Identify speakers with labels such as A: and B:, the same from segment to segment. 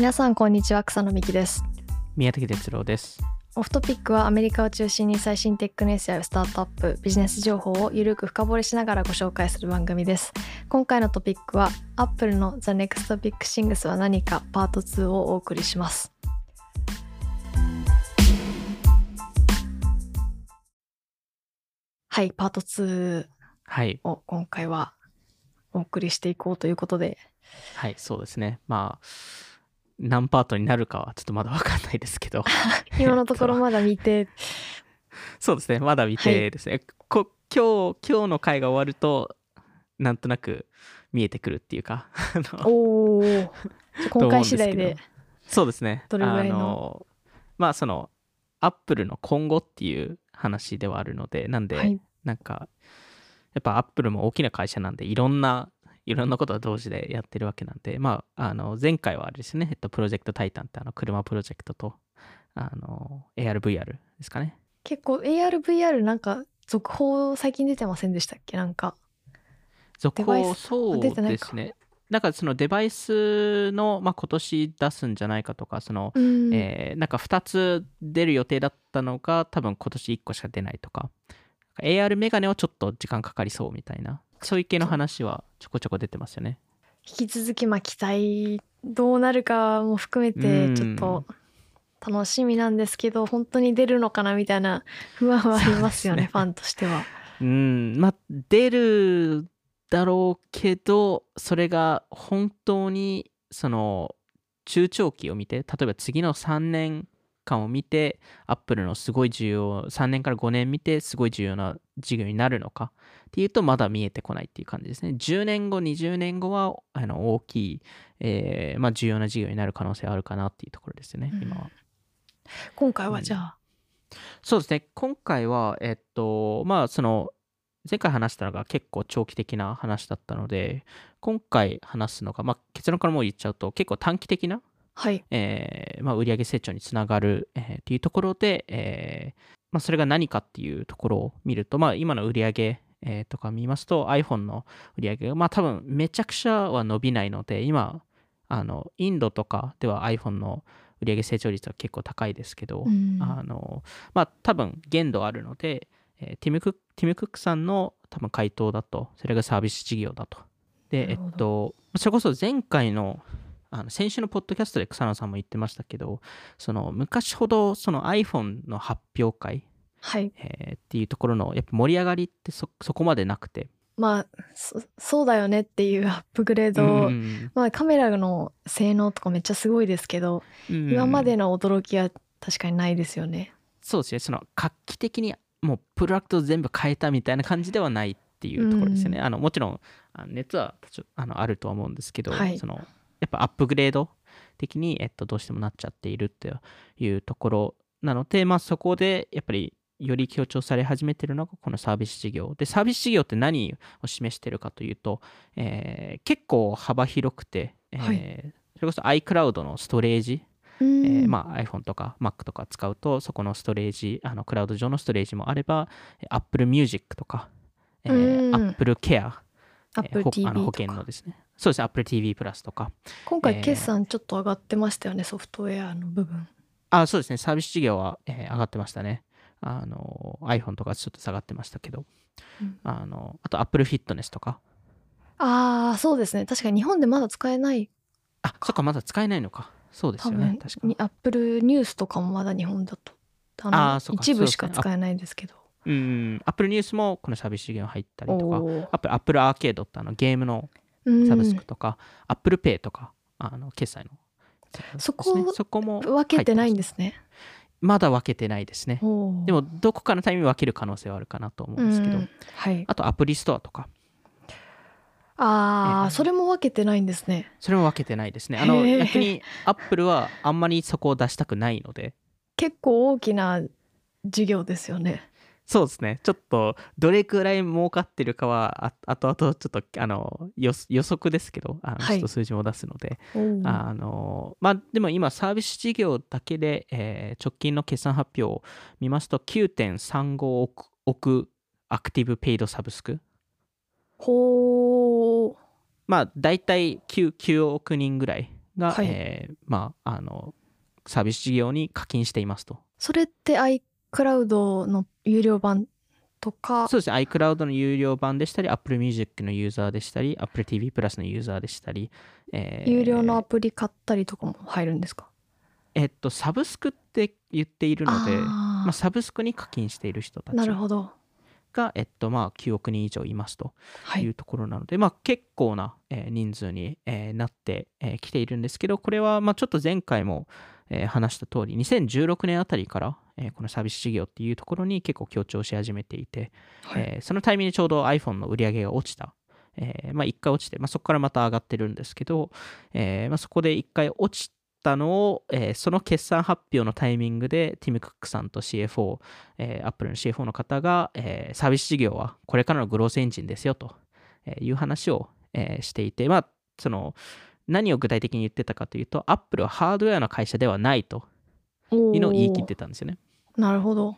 A: 皆さんこんにちは。草野美希です。
B: 宮崎哲郎です。
A: オフトピックはアメリカを中心に最新テックニュースやスタートアップビジネス情報をゆるく深掘りしながらご紹介する番組です。今回のトピックは Apple の The Next Big Things は何かパート2をお送りします。はいパート2
B: はい。
A: を今回はお送りしていこうということで。
B: はいそうですね。まあ何パートになるかはちょっとまだ分かんないですけど。
A: 今のところまだ見て
B: そうですねまだ見てですね、こ今日今日の回が終わるとなんとなく見えてくるっていうか。
A: おお今回次第で
B: そうですね。
A: どれぐらいの
B: まあそのアップルの今後っていう話ではあるのでなんで、
A: はい。
B: なんかやっぱアップルも大きな会社なんでいろんないろんなことを同時でやってるわけなんでまああの前回はあれですね、えっと、プロジェクトタイタンってあの車プロジェクトとあの ARVR ですかね。
A: 結構 ARVR なんか続報最近出てませんでしたっけ？なんか。
B: 続報そうですね。なんかそのデバイスの、まあ、今年出すんじゃないかとかその、
A: うん。
B: えーなんか2つ出る予定だったのが多分今年1個しか出ないとか。AR メガネはちょっと時間かかりそうみたいなそういう系の話はちょこちょこ出てますよね。
A: 引き続きまあ期待どうなるかも含めて
B: うん
A: ちょっと楽しみなんですけど本当に出るのかなみたいな不安はありますよね
B: ね。
A: ファンとしては。
B: うん。まあ出るだろうけどそれが本当にその中長期を見て例えば次の3年間を見てアップルのすごい重要3年から5年見てすごい重要な事業になるのか。っていうとまだ見えてこないっていう感じですね。10年後20年後はあの大きい、えーまあ、重要な事業になる可能性あるかなっていうところですよね、今は。
A: 今回はじゃあ、
B: そうですね、今回は、えっと、まあ、その、前回話したのが結構長期的な話だったので、今回話すのが、まあ、結論からもう言っちゃうと、結構短期的な、
A: はい。
B: えーまあ、売上成長につながる、えーっていうところで、えーまあ、それが何かっていうところを見ると、まあ、今の売上えーとか見ますと iPhone の売上が、まあ、多分めちゃくちゃは伸びないので、今、あのインドとかでは iPhone の売上成長率は結構高いですけど、
A: うん。
B: あのまあ多分限度あるので、えーティム・クックティム・クックさんの多分回答だとそれがサービス事業だと。でえっとそれこそ前回のあの先週のポッドキャストで草野さんも言ってましたけどその昔ほどその iPhone の発表会、
A: はい。
B: えーっていうところのやっぱ盛り上がりってそそこまでなくて、
A: まあそそうだよねっていうアップグレード、
B: うん
A: まあカメラの性能とかめっちゃすごいですけど、
B: うん
A: 今までの驚きは確かにないですよね。
B: そうですね。その画期的にもうプロダクトを全部変えたみたいな感じではないっていうところですよね、
A: うん。
B: あのもちろんあの熱はあのあるとは思うんですけど、
A: はい。
B: そのやっぱアップグレード的に、えっと、どうしてもなっちゃっているっていうところなので、まあ、そこでやっぱりより強調され始めているのがこのサービス事業。でサービス事業って何を示しているかというと、えー結構幅広くて、えー
A: はい。
B: それこそ iCloud のストレージ。
A: うん。
B: えーまあ、iPhone とか Mac とか使うとそこのストレージあのクラウド上のストレージもあればえー Apple Music とか、えー
A: うん。
B: Apple Care えー保険のですねそうですね。Apple TV プラスとか。
A: 今
B: えー。
A: 回決算ちょっと上がってましたよね、ソフトウェアの部分。
B: あそうですね。サービス事業は、えー上がってましたね。あの iPhone とかちょっと下がってましたけど、
A: うん。
B: あのあと Apple Fitness とか。
A: ああそうですね。確かに日本でまだ使えない。
B: あそっかまだ使えないのか。そうです
A: 多
B: よね。
A: 分
B: 確か
A: に。アップルニュースとかもまだ日本だとあの
B: あ
A: 一部しか使えないですけど。
B: うん Apple News もこのサービス事業に入ったりとか。
A: おー。
B: Apple, Apple Arcade ってあのゲームの
A: うん
B: サブスクとか、Apple Pay とか、あの決済の、
A: そこ
B: そこも
A: 分けてないんですね。
B: まだ分けてないですね。でも、どこかのタイミングで分ける可能性はあるかなと思うんですけど、
A: うんはい。
B: あとアプリストアとか、
A: ああ、
B: ええ
A: それも分けてないんですね。
B: それも分けてないですね。あの逆に Apple はあんまりそこを出したくないので、
A: 結構大きな事業ですよね
B: そうですね、ちょっとどれくらい儲かってるかは、ああとあとちょっとあの予予測ですけど、あの
A: はい。
B: ちょっと数字も出すので、あのまあでも今サービス事業だけで、えー直近の決算発表を見ますと9.35億億アクティブペイドサブスク。
A: ほー
B: まあ大体 9, 9億人ぐらいが、
A: はい。
B: えーまあ、あのサービス事業に課金していますと。
A: それって iCloud の有料版とか。
B: そうですね、iCloud の有料版でしたり、Apple Music のユーザーでしたり、Apple TV プラスのユーザーでしたり、えー。
A: 有料のアプリ買ったりとかも入るんですか？
B: えっと、サブスクって言っているので、まあ、サブスクに課金している人たち
A: なるほど。
B: が、えっとまあ、9億人以上いますと
A: はい。いう
B: ところなので、まあ、結構な、えー人数に、えーなってき、えー来ているんですけど、これはまあちょっと前回も、えー話した通り、2016年あたりから、えーこのサービス事業っていうところに結構強調し始めていて、
A: はい
B: えーそのタイミングでちょうど iPhone の売り上げが落ちた。えーまあ、1回落ちて、まあ、そこからまた上がってるんですけど、えーまあ、そこで1回落ちたのを、えーその決算発表のタイミングで、ティム・クックさんと CFO、えー、Apple の CFO の方が、えーサービス事業はこれからのグロースエンジンですよとえーいう話を、えーしていて、まあ、その何を具体的に言ってたかというと、Apple はハードウェアの会社ではないと
A: お
B: いうのを言い切ってたんですよね。
A: ーなるほど。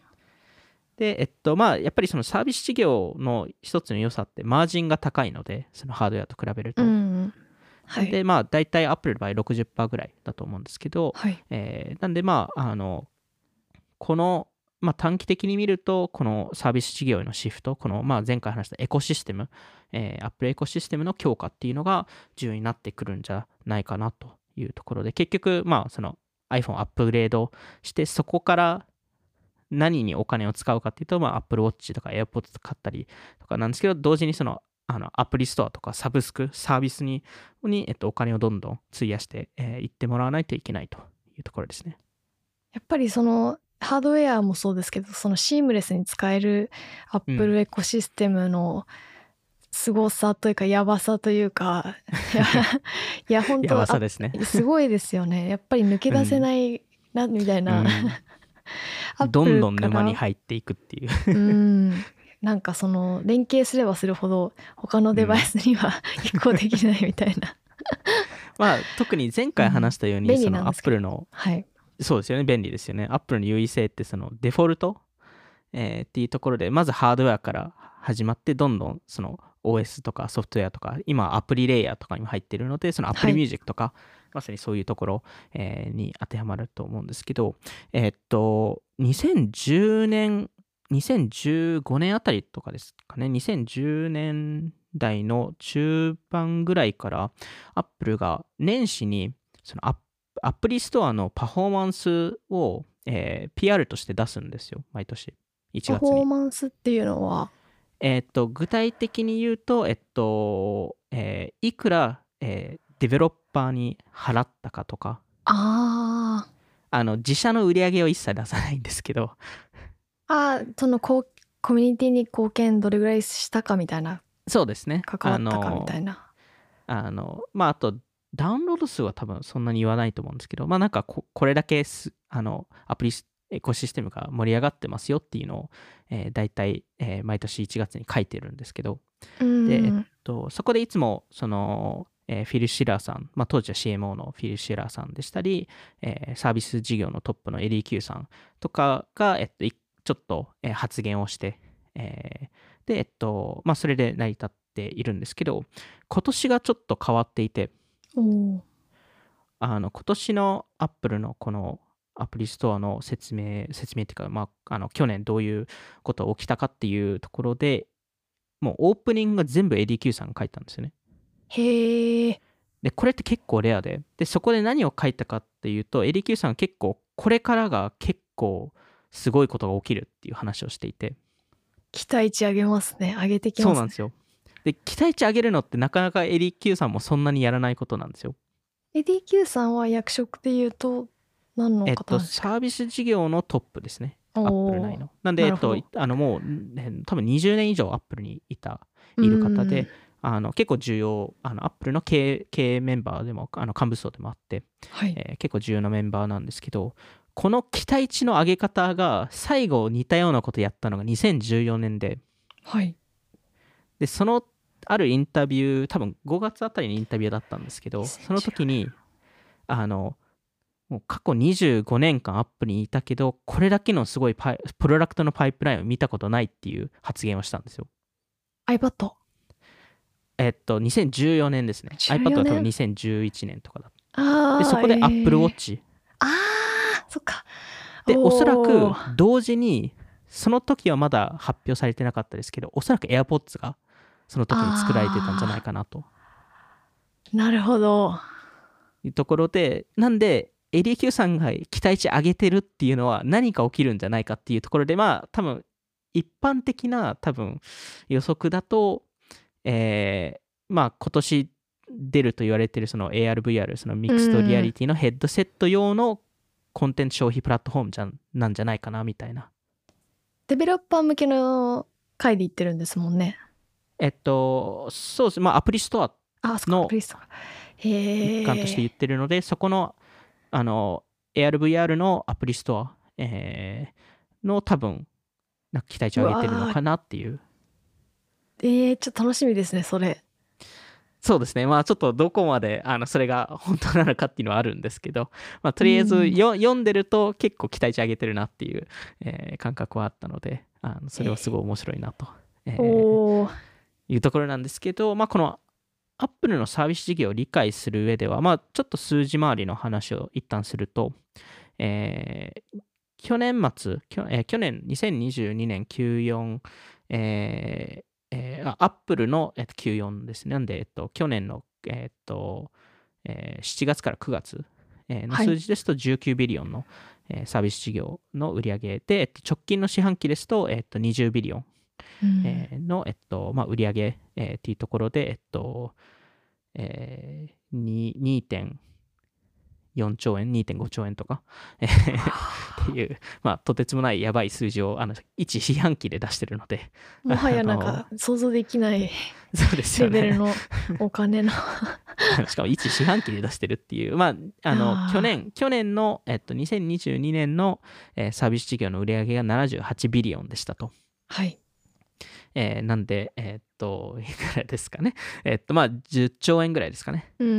B: で、えっと、まあ、やっぱりそのサービス事業の一つの良さって、マージンが高いので、そのハードウェアと比べると。
A: うんはい。
B: で、まあ、大体 Apple の場合60%ぐらいだと思うんですけど、
A: はい。
B: えーなんで、まあ、あの、この、まあ、短期的に見ると、このサービス事業へのシフト、この、まあ、前回話したエコシステム、えー、Apple エコシステムの強化っていうのが重要になってくるんじゃないかなというところで、結局、まあ、その iPhone アップグレードして、そこから何にお金を使うかっていうと、まあ、Apple Watch とか AirPods 買ったりとかなんですけど、同時にその、あのアプリストアとかサブスク、サービスにに、えっと、お金をどんどん費やしてい、えーってもらわないといけないというところですね。
A: やっぱりそのハードウェアもそうですけどそのシームレスに使えるアップルエコシステムの凄さというかやばさというか いやいや本当
B: ですね。
A: ごいですよね。やっぱり抜け出せないな、みたいな、
B: うん。
A: アップ
B: ど
A: ル
B: んどん沼に
A: か
B: 入っていくっていう。
A: ら。うん。なんかその連携すればするほど他のデバイスには移行できないみたいな、
B: まあ、特に前回話したように、その
A: なんですけど。
B: Apple の、
A: はい
B: そうですよね、便利ですよね。Apple の優位性って、そのデフォルト、えーっていうところで、まずハードウェアから始まって、どんどんその OS とかソフトウェアとか、今アプリレイヤーとかにも入ってるので、その Apple
A: はい。
B: Music とか、まさにそういうところ、えーに当てはまると思うんですけど、えーっと、2010年、2015年あたりとかですかね、2010年代の中盤ぐらいから、Apple が年始に、そのアアプリストアのパフォーマンスを、えー PR として出すんですよ、毎年。1月
A: パフォー
B: に。
A: マンスっていうのは？
B: えーっと、具体的に言うと、えっと、えーいくら、えーデベロッパーに払ったかとか、
A: あー
B: あの、自社の売り上げを一切出さないんですけど、
A: あーそのこうコミュニティに貢献どれぐらいしたかみたいな？
B: そうですね。
A: 関わったかみたいな
B: あの、まあ、あと、ダウンロード数は多分そんなに言わないと思うんですけど、まあ、なんかこ、これだけす、あの、アプリエコシステムが盛り上がってますよっていうのを、えー、大体、えー毎年1月に書いてるんですけど、
A: うん。
B: でえっと、そこでいつも、その、えーフィル・シラーさん、まあ、当時は CMO のフィル・シラーさんでしたり、えーサービス事業のトップのエディー・キューさんとかが、えっと、いちょっと、えー発言をして、えーで、えっと、まあ、それで成り立っているんですけど、今年がちょっと変わっていて、あの今年のアップルのこのアプリストアの説明、説明っていうか、まあ、あの去年どういうことが起きたかっていうところで、もうオープニングが全部 ADQ さんが書いたんですよね。
A: へえ
B: で、これって結構レアで、で、そこで何を書いたかっていうと、ADQ さんは結構、これからが結構すごいことが起きるっていう話をしていて、
A: 期待値上げますね。上げてきます
B: そうなんですよ。で、期待値上げるのってなかなか ADQ さんもそんなにやらないことなんですよ。
A: ADQ さんは役職で言うと何の
B: えっと、サービス事業のトップですね。アップル内の。なんで、えっとあのもう、ね多分20年以上アップルにいた、いる方で、あの結構重要、あのアップルの経営経営メンバーでも、あの幹部層でもあって、
A: はい、
B: えー結構重要なメンバーなんですけど、この期待値の上げ方が最後似たようなことやったのが2014年で、
A: はい。
B: で、そのあるインタビュー、多分5月あたりのインタビューだったんですけど、
A: 2014
B: その時に、あの、もう過去25年間アップルにいたけど、これだけのすごいパイプロダクトのパイプラインを見たことないっていう発言をしたんですよ。
A: iPad
B: えっと、2014年ですね。
A: 14
B: iPad は多分2011年とかだ
A: あ
B: でそこで Apple
A: ォッ
B: Watch
A: ああそっか。
B: でおそらく同時にその時はまだ発表されてなかったですけどおそらく AirPods がその時に作られてたんじゃないかなと。
A: なるほど。
B: いうところでなんで ADQ さんが期待値上げてるっていうのは何か起きるんじゃないかっていうところでまあ多分一般的な多分予測だと、えーまあ今年出ると言われてるその ARVR そのミックストリアリティのヘッドセット用のコンテンツ消費プラットフォームじゃんなんじゃないかなみたいな。
A: デベロッパー向けの回で言ってるんですもんね
B: えっとそうです。まあアプリストアの一環として言ってるので、そこのあの ARVR のアプリストア、えーの多分なんか期待値を上げてるのかなっていう。
A: えー、ちょっと楽しみですねそれ。
B: そうですね。まあちょっとどこまであのそれが本当なのかっていうのはあるんですけど、まあ、とりあえず
A: うん。
B: よ、読んでると結構期待値上げてるなっていう、えー感覚はあったのであのそれはすごい面白いなと、えー。
A: おお
B: いうところなんですけど、まあ、このアップルのサービス事業を理解する上では、まあ、ちょっと数字回りの話を一旦すると、えー去年末、きょえー去年2022年 Q4、えーえアップルの、えっと Q4 ですね。なんで、えっと、去年の、えっとえー7月から9月、えーの
A: はい
B: 数字ですと19ビリオンの、えーサービス事業の売り上げで、えっと、直近の四半期ですと、えっと、20ビリオン
A: うん
B: えーの、えっとまあ、売上、えーっていうところで、えっとえー、に2.4兆円、2.5兆円とか、えーっていう、まあ、とてつもないやばい数字をあの一四半期で出してるので、
A: もはやなんか想像できない。レベルのお金の
B: しかも一四半期で出してるっていう、まあ、あの去年、去年の、えっと、2022年の、えーサービス事業の売上が78ビリオンでしたと。
A: はい
B: えーなんで、えーっと、いくらですかね。えーっと、まあ、10兆円ぐらいですかね。
A: うんう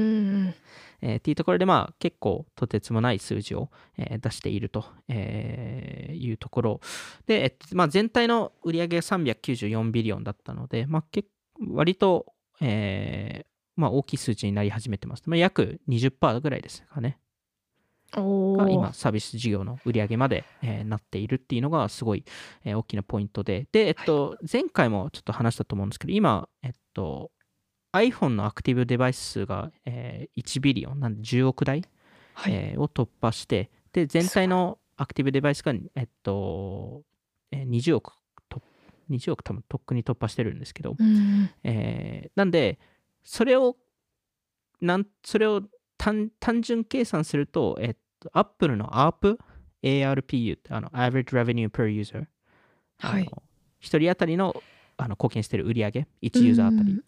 A: ん
B: えーっていうところで、まあ、結構とてつもない数字を、えー出していると、えーいうところで、えっとまあ、全体の売上が394ビリオンだったので、まあ、結割と、えーまあ、大きい数字になり始めてます。まあ、約20%ぐらいですかね。が今、サービス事業の売り上げまで、えーなっているっていうのがすごい、えー大きなポイントで、で、えっと、前回もちょっと話したと思うんですけど、今、えっと、iPhone のアクティブデバイス数が、えー1ビリオン、なんで10億台、
A: はい、
B: えーを突破して、で、全体のアクティブデバイスが、えっと、えー20億と、20億多分とっくに突破してるんですけど、
A: うん。
B: えーなんで、それを、なんそれを単単純計算すると、えっと、Apple の ARP、ARPU って、あの、Average Revenue Per User。
A: はい。
B: あの一人当たりのあの貢献している売り上？げ、1ユーザー当たり。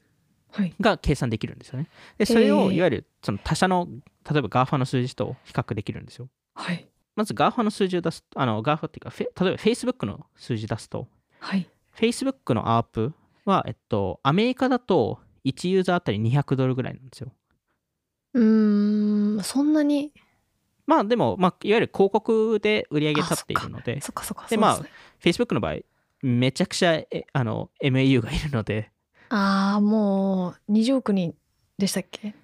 A: はい。
B: が計算できるんですよね。で、それを
A: えー
B: いわゆるその他社の、例えば GAFA の数字と比較できるんですよ。
A: はい。
B: まず GAFA の数字を出すと、あの GAFA っていうか、フェ例えば Facebook の数字出すと、
A: はい。
B: Facebook の ARP は、えっと、アメリカだと1ユーザーあたり200ドルぐらいなんですよ。
A: うーんそんなに
B: まあでも、まあ、いわゆる広告で売り上げ立っているので、
A: そっかそっか
B: でまあ Facebook の場合、めちゃくちゃえあの MAU がいるので、
A: ああもう20億人でしたっけ？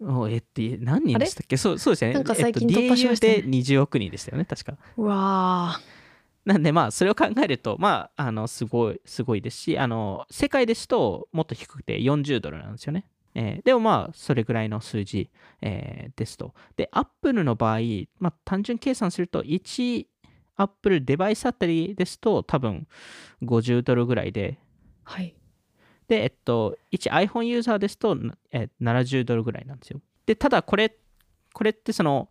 B: おえって何人でしたっけ？そうそうですよね。
A: なんか最近
B: えっと
A: 突破しましたね。
B: DAU で20億人でしたよね、確か。
A: うわー。
B: なんでまあそれを考えるとまああのすごいすごいですしあの世界ですともっと低くて40ドルなんですよね、えーでもまあそれぐらいの数字、えーですと。でアップルの場合、まあ、単純計算すると1アップルデバイスあたりですと多分50ドルぐらいで。
A: はい。
B: でえっと1 iPhone ユーザーですと、えー70ドルぐらいなんですよ。でただこれこれってその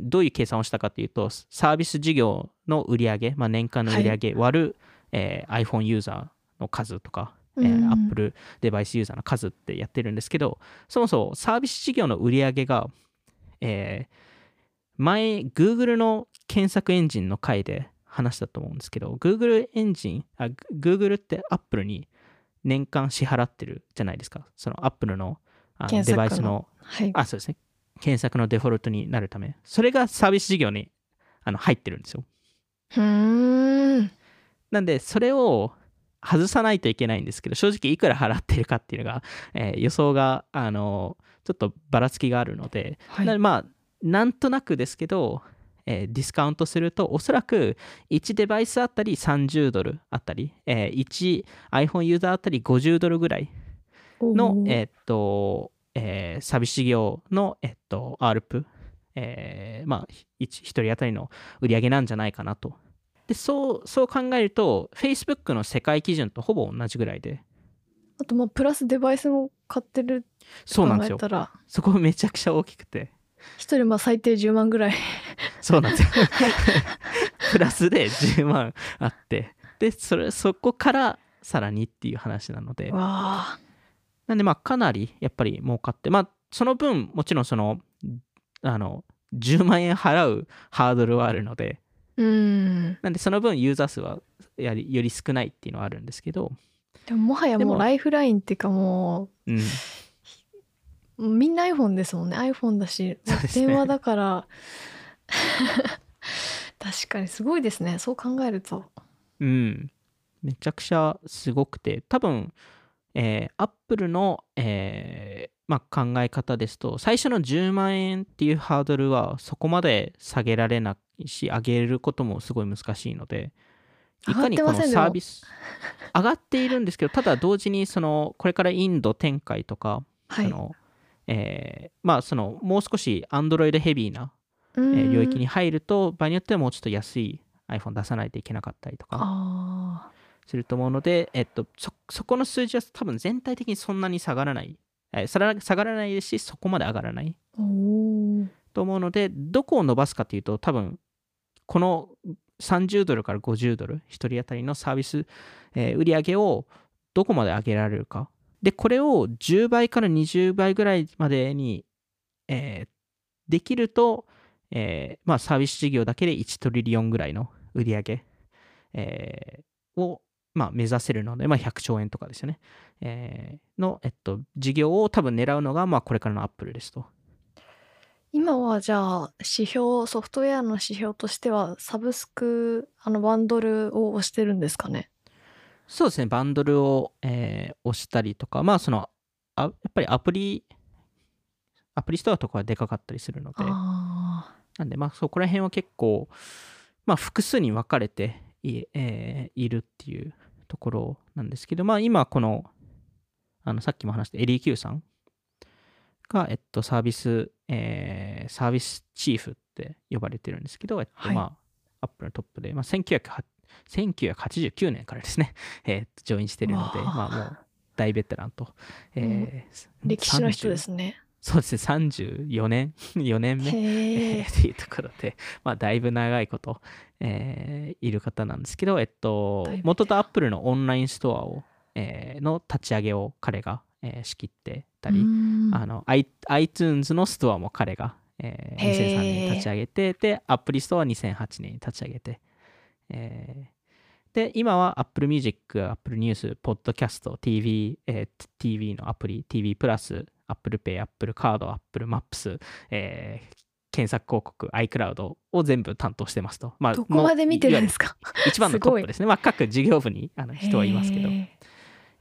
B: どういう計算をしたかというと、サービス事業の売り上げ、まあ、年間の売り上げ割る、えー iPhone ユーザーの数とか、えー
A: うん
B: Apple デバイスユーザーの数ってやってるんですけど、そもそもサービス事業の売り上げが、えー前、Google の検索エンジンの回で話したと思うんですけど、Google エンジン、あ Google って Apple に年間支払ってるじゃないですか。その Apple のあのデバイスの
A: はい
B: あ、そうですね。検索のデフォルトになるため、それがサービス事業にあの入ってるんですよ。
A: うーん
B: なんで、それを外さないといけないんですけど、正直いくら払ってるかっていうのが、えー予想が、あの、ちょっとばらつきがあるので、
A: はい
B: なまあ、なんとなくですけど、えーディスカウントすると、おそらく1デバイスあたり30ドルあたり、えー1 iPhone ユーザーあたり50ドルぐらいのえーっと、えーサービス事業の、えっと、ARP、えーまあ、1, 人当たりの売り上げなんじゃないかなと。で、そう、そう考えると、Facebook の世界基準とほぼ同じぐらいで、
A: あとまあプラスデバイスも買ってる
B: そうなんですよ。そこめちゃくちゃ大きくて。
A: 一人まあ最低10万ぐらい。
B: そうなんですよ。プラスで10万あって、で、それ、そこからさらにっていう話なので、なんでまあかなりやっぱり儲かって、まあその分もちろんその、あの、10万円払うハードルはあるので、
A: うん。
B: なんでその分ユーザー数はやりより少ないっていうのはあるんですけど、
A: でももはや
B: でも
A: もうライフラインっていうかも
B: うん、
A: うもうみんな iPhone ですもんね。iPhone だし、
B: ね。
A: 電話だから。確かにすごいですね。そう考えると。
B: うん、めちゃくちゃすごくて、多分、えー、Apple の、えーまあ、考え方ですと、最初の10万円っていうハードルはそこまで下げられないし、上げることもすごい難しいので、いかにこのサービス、上がっているんですけど、ただ同時にその、これからインド展開とか、
A: はい。
B: そのえーまあ、そのもう少し Android ヘビーな、
A: え
B: えー領域に入ると、場合によってはもうちょっと安い iPhone 出さないといけなかったりとか。
A: あ
B: すると思うので、えっと、そそこの数字は多分全体的にそんなに下がらない、えー下がらないですし、そこまで上がらないと思うので、どこを伸ばすかというと、多分この30ドルから50ドル、1人当たりのサービス、えー売上げをどこまで上げられるか。で、これを10倍から20倍ぐらいまでに、えーできると、えーまあ、サービス事業だけで1トリリオンぐらいの売り上げ、えーを、まあ、目指せるので、まあ、100兆円とかですよね。えーの、えっと、事業を多分狙うのが、まあ、これからのアップルですと。
A: 今はじゃあ指標ソフトウェアの指標としてはサブスクあのバンドルを押してるんですかね？
B: そうですね、バンドルを、えー押したりとか、まあ、その、あやっぱりアプリ、アプリストアとかはでかかったりするので、
A: あ
B: なんで、まあ、そこら辺は結構、まあ、複数に分かれてい,、えーいるっていうところなんですけど、まあ、今、この、あの、さっきも話した LEQ さんが、えっと、サービス、えーサービスチーフって呼ばれてるんですけど、えっと、
A: はい。
B: まあ、アップルのトップで、まあ、1908 1989年からですね、えージョインしてるので、まあ、もう大ベテランと、えー
A: 歴史の人で
B: 30
A: すね。
B: そうですね、34年、4年目。
A: へえ
B: えーっていうところで、まあ、だいぶ長いこと、えーいる方なんですけど、えっと元とアップルのオンラインストアを、えーの立ち上げを彼が、えー仕切ってたり、あの iTunes のストアも彼が、えー
A: へー。
B: 2003年に立ち上げて、で、アプリストアは2008年に立ち上げて、えーで、今は Apple Music、Apple News、Podcast、TV、えー TV のアプリ、TV プラス、Apple Pay、Apple Card、Apple Maps、えー検索広告、iCloud を全部担当してますと。まあ、
A: どこまで見てるんです
B: か？
A: か
B: 一番のトップですね。まあ、各事業部にあの人はいますけど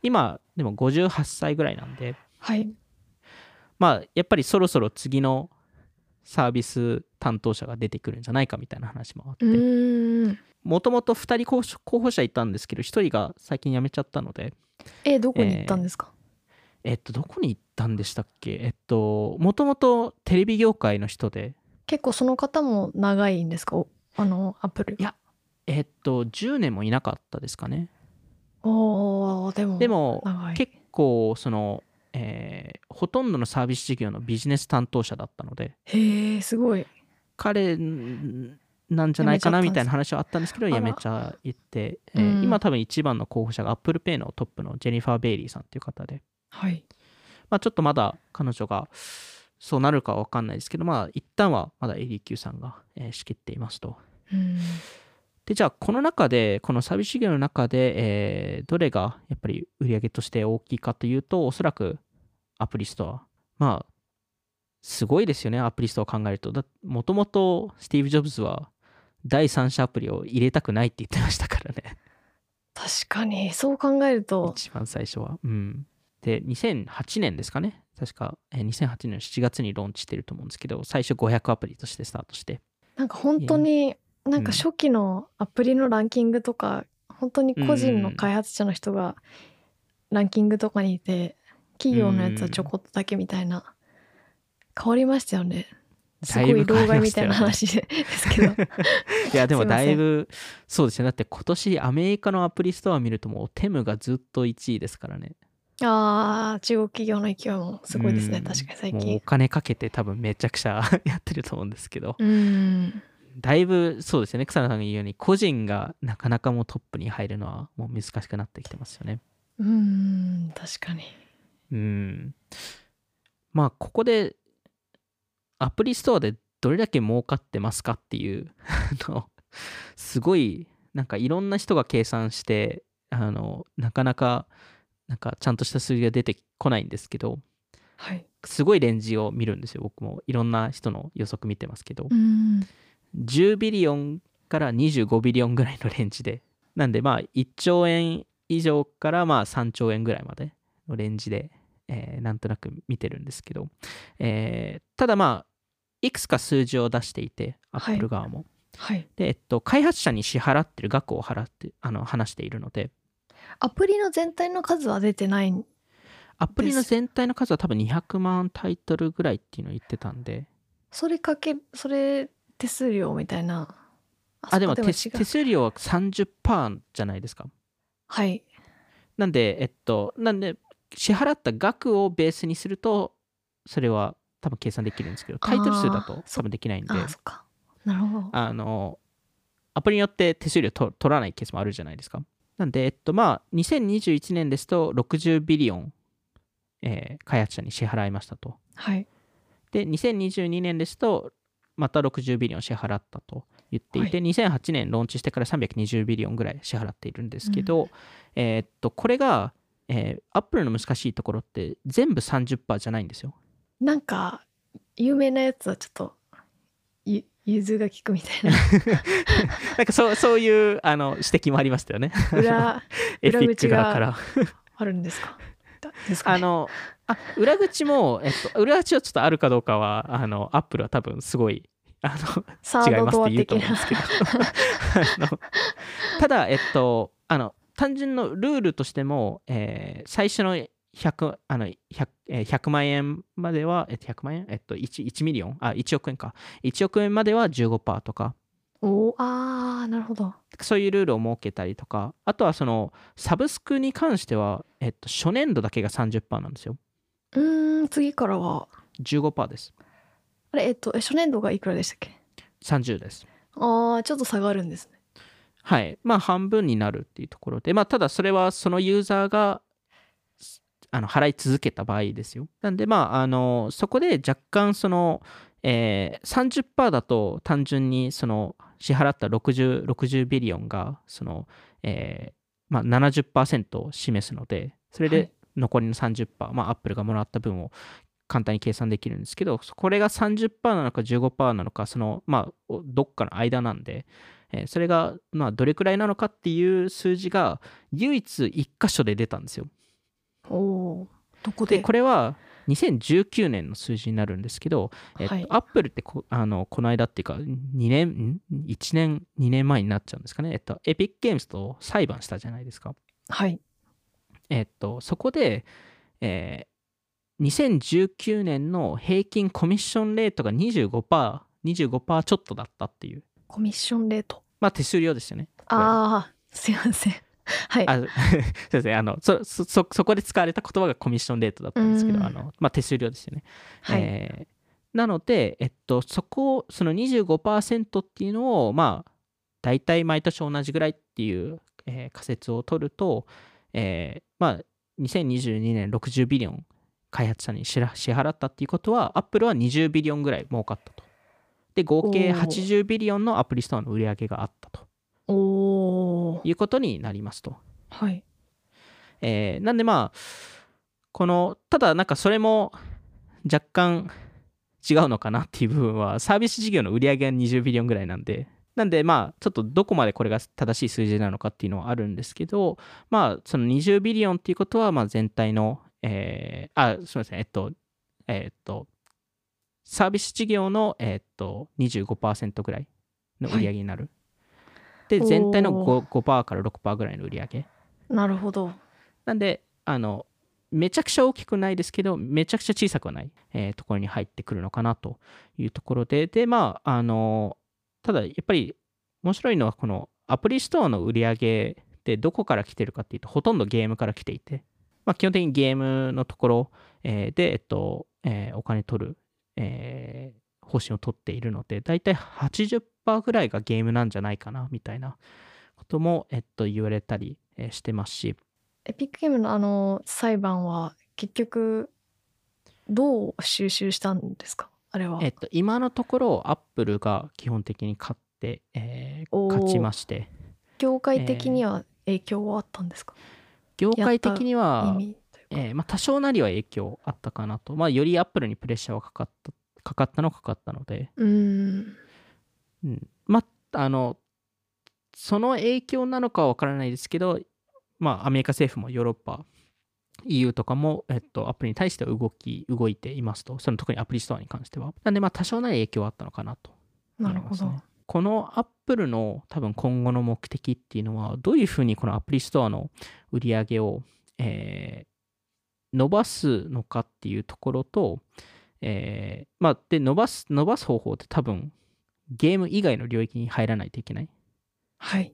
B: 今、でも58歳ぐらいなんで、
A: はい。
B: まあ、やっぱりそろそろ次のサービス担当者が出てくるんじゃないかみたいな話もあっ
A: う
B: て、もともと2人候補者いたんですけど、1人が最近辞めちゃったので、
A: えどこに行ったんですか、
B: えっと、どこに行ったんでしたっけ？えっと、もともとテレビ業界の人で、
A: 結構その方も長いんですか？おあのアップル。
B: いやえっと、10年もいなかったですかね。
A: おーでも
B: でも、結構、その、えーほとんどのサービス事業のビジネス担当者だったので、
A: へえすごい。
B: 彼んなんじゃないかなみたいな話はあったんですけど、やめちゃいって、えー
A: うん。
B: 今多分一番の候補者が Apple Pay のトップのジェニファー・ベイリーさんっていう方で、
A: はい。
B: まあ、ちょっとまだ彼女がそうなるかは分かんないですけど、まあ、一旦はまだ ADQ さんが、えー仕切っていますと。
A: うん
B: で、じゃあ、この中で、このサービス事業の中で、えーどれがやっぱり売り上げとして大きいかというと、おそらくアプリストア。まあ、すごいですよね、アプリストアを考えると。だもともとスティーブ・ジョブズは第三者アプリを入れたくないって言ってましたからね。
A: 確かにそう考えると
B: 一番最初は。うん。で、2008年ですかね。確か、えー2008年の7月にローンチしてると思うんですけど、最初500アプリとしてスタートして。
A: なんか本当になんか初期のアプリのランキングとか、本当に個人の開発者の人がランキングとかにいて企業のやつはちょこっとだけみたいな変わりましたよね。すご
B: だい
A: 老害みたいな話でですけど。
B: いや、でもだいぶ、そうですね。だって今年アメリカのアプリストア見るともうテムがずっと1位ですからね。
A: あー中国企業の勢いもすごいですね。
B: うん。
A: 確かに最
B: もうお
A: 近
B: 金かけて多分めちゃくちゃ やってると思うんですけど、
A: うん
B: だいぶそうですよね。草野さんが言うように、個人がなかなかもうトップに入るのはもう難しくなってきてますよね。
A: うん確かに
B: うん。まあ、ここでアプリストアでどれだけ儲かってますかっていうあのすごいなんかいろんな人が計算してあのなかなかなんかちゃんとした数字が出てこないんですけど
A: はい
B: すごいレンジを見るんですよ僕もいろんな人の予測見てますけど
A: うん
B: 10ビリオンから25ビリオンぐらいのレンジで。なんでまあ1兆円以上からまあ3兆円ぐらいまでのレンジで、えーなんとなく見てるんですけど、えーただまあいくつか数字を出していてア
A: はい。
B: ップル側も、
A: はい。
B: でえっと開発者に支払ってる額を払ってあの話しているので。
A: アプリの全体の数は出てない。ん
B: アプリの全体の数は多分200万タイトルぐらいっていうのを言ってたんで。
A: それかけそれ手数料みたいな。
B: あでも手数料は30%じゃないですか？
A: はい。
B: なんで、えっと、なんで、支払った額をベースにすると、それは多分計算できるんですけど、タイトル数だと多分できないんで、
A: あそっか。なるほど。
B: あの、アプリによって手数料取らないケースもあるじゃないですか？なんで、えっと、まあ、2021年ですと、60 billion、えー開発者に支払いましたと。
A: はい。
B: で、2022年ですと、また60 billion 支払ったと言っていて、
A: は
B: 2008年ローンチしてから320 billion ぐらい支払っているんですけど、えーっと、これが、えー、アップルの難しいところって全部30%じゃないんですよ。
A: なんか有名なやつはちょっとゆ融通が利くみたいな
B: なんかそうそういうあの指摘もありましたよね。
A: 裏裏口が
B: 側から。
A: あるんですか、ね、
B: あのあ裏口も、えっと、裏口はちょっとあるかどうかはあのアップルは多分すごいあの違いますって言うと思うんですけど。ただえっとあの単純のルールとしても、えー最初の 100, あの 100, えー100万円までは、えっと、100万円、えっと、1, 1 million？あ1億円か。1億円までは15%とか
A: おーあーなるほど。
B: そういうルールを設けたりとかあとはそのサブスクに関しては、えっと、初年度だけが30%なんですよ。
A: うーん次からは。
B: 15%です。
A: あれえっとえ初年度がいくらでしたっけ
B: ？30です。
A: あーちょっと差があるんですね。
B: はい。まあ、半分になるっていうところで、まあ、ただそれはそのユーザーがすあの払い続けた場合ですよ。なんで、まあ、あのそこで若干その、えー、30%だと単純にその支払った 60, 60ビリオンがその、えーまあ、70%を示すので、それ
A: はい
B: で残りの30%、まあ、アップルがもらった分を簡単に計算できるんですけど、これが30%なのか15%なのか、その、まあ、おどっかの間なんで、えーそれが、まあ、どれくらいなのかっていう数字が唯一1箇所で出たんですよ。
A: おおどこ
B: で、
A: で
B: これは2019年の数字になるんですけど、えっと
A: はい
B: アップルってこあのこの間っていうか2年、ん？1年、2年前になっちゃうんですかね。えっと、エピックゲームズと裁判したじゃないですか。
A: はい
B: えっと、そこで、えー2019年の平均コミッションレートが25%、25%ちょっとだったっていう。
A: コミッションレート
B: まあ手数料ですよね。
A: ああすいません はい。
B: あ そうですね。あのそそそそこで使われた言葉がコミッションレートだったんですけど、
A: うん。
B: あのまあ、手数料ですよね。
A: はい、
B: えーなので、えっと、そこをその25%っていうのをまあ大体毎年同じぐらいっていう、えー仮説を取ると、えーまあ、2022年60ビリオン開発者に支支払ったっていうことはアップルは20ビリオンぐらい儲かったと。で合計
A: おー。
B: 80ビリオンのアプリストアの売り上げがあったということになりますと。
A: はい。
B: えーなんでまあこのただなんかそれも若干違うのかなっていう部分はサービス事業の売り上げが20ビリオンぐらいなんで。なんでまあちょっとどこまでこれが正しい数字なのかっていうのはあるんですけどまあその20ビリオンっていうことはまあ全体のえー、あすみません。えっとえっとサービス事業のえっと25%ぐらいの売り上げになる、で全体の 5%, 5から6%ぐらいの売り上げ。
A: なるほど。
B: なんであのめちゃくちゃ大きくないですけど、めちゃくちゃ小さくはない、えーところに入ってくるのかなというところで、で、まあ、あの、ただやっぱり面白いのは、このアプリストアの売り上げってどこから来てるかっていうと、ほとんどゲームから来ていて、まあ、基本的にゲームのところ、えーで、えっと、えーお金取る、えー方針を取っているので、だいたい80%ぐらいがゲームなんじゃないかな、みたいなことも、えっと、言われたりえーしてますし、
A: エピックゲームのあの裁判は結局どう収集したんですか？あれは、
B: えっと、今のところ、アップルが基本的に勝って、えー勝ちまして、
A: 業界的には影響はあったんですか、
B: 業界的に
A: 意
B: は、えーまあ、多少なりは影響あったかなと、まあ、よりアップルにプレッシャーはかかったかかったのはかかったので、
A: うーん
B: うん、まあ、あの、その影響なのかは分からないですけど、まあ、アメリカ政府もヨーロッパ、EU とかも、えっと、アプリに対して動き、動いていますと、その特にアプリストアに関しては。なんで、まあ、多少なり影響はあったのかなと。
A: なるほど、
B: このアップルの多分今後の目的っていうのは、どういうふうにこのアプリストアの売り上げを、えー伸ばすのかっていうところと、えーまあ、で、伸ばす、伸ばす方法って多分、ゲーム以外の領域に入らないといけない。っ
A: はい。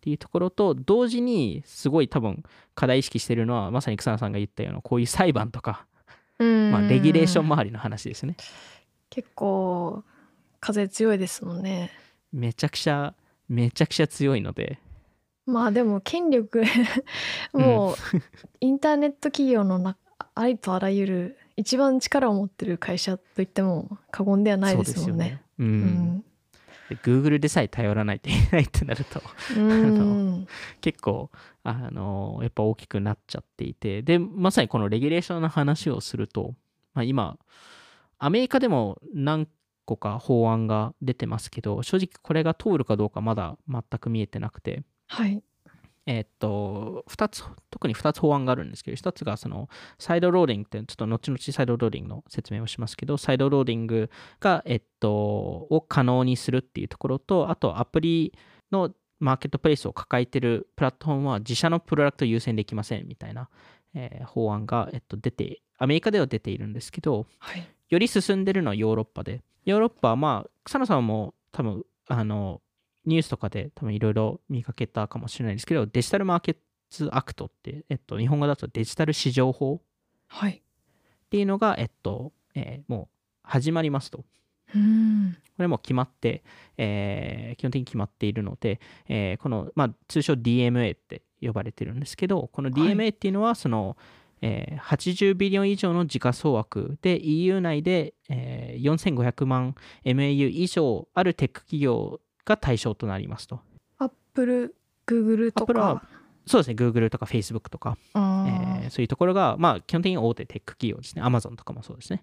B: ていうところと、同時にすごい多分課題意識してるのは、まさに草野さんが言ったような、こういう裁判とか、まあ、レギュレーション周りの話ですね。
A: 結構風強いですもんね。
B: めちゃくちゃ、めちゃくちゃ強いので、
A: まあでも権力もうインターネット企業のなありとあらゆる一番力を持ってる会社と言っても過言ではないですもんね。
B: そう
A: ん。
B: Google でさえ頼らないといけないってなると、
A: うん。
B: 結構、あの、やっぱ大きくなっちゃっていて、で、まさにこのレギュレーションの話をすると、まあ、今、アメリカでも何個か法案が出てますけど、正直これが通るかどうかまだ全く見えてなくて、
A: はい
B: えっと、2つ、特に2つ法案があるんですけど、1つがその、サイドローディングって、ちょっと後々サイドローディングの説明をしますけど、サイドローディングが、えっと、を可能にするっていうところと、あとアプリのマーケットプレイスを抱えてるプラットフォームは自社のプロダクト優先できませんみたいな、えー法案が、えっと、出て、アメリカでは出ているんですけど、
A: はい
B: より進んでるのはヨーロッパで、ヨーロッパはまあ、草野さんも多分、あの、ニュースとかで多分いろいろ見かけたかもしれないですけど、デジタルマーケットアクトって、えっと、日本語だとデジタル市場法
A: はい。
B: っていうのが、えっと、えーもう始まりますと。
A: うん。
B: これも決まって、えー基本的に決まっているので、えーこの、まあ、通称 DMA って呼ばれてるんですけど、この DMA っていうのは、その、えー80ビリオン以上の時価総額で EU 内で、えー4500万 MAU 以上あるテック企業が対象となりますと。
A: アップルグーグルとか
B: そうですね、Google とか Facebook とか、
A: あー
B: えーそういうところが、まあ、基本的に大手テック企業ですね。Amazon とかもそうですね。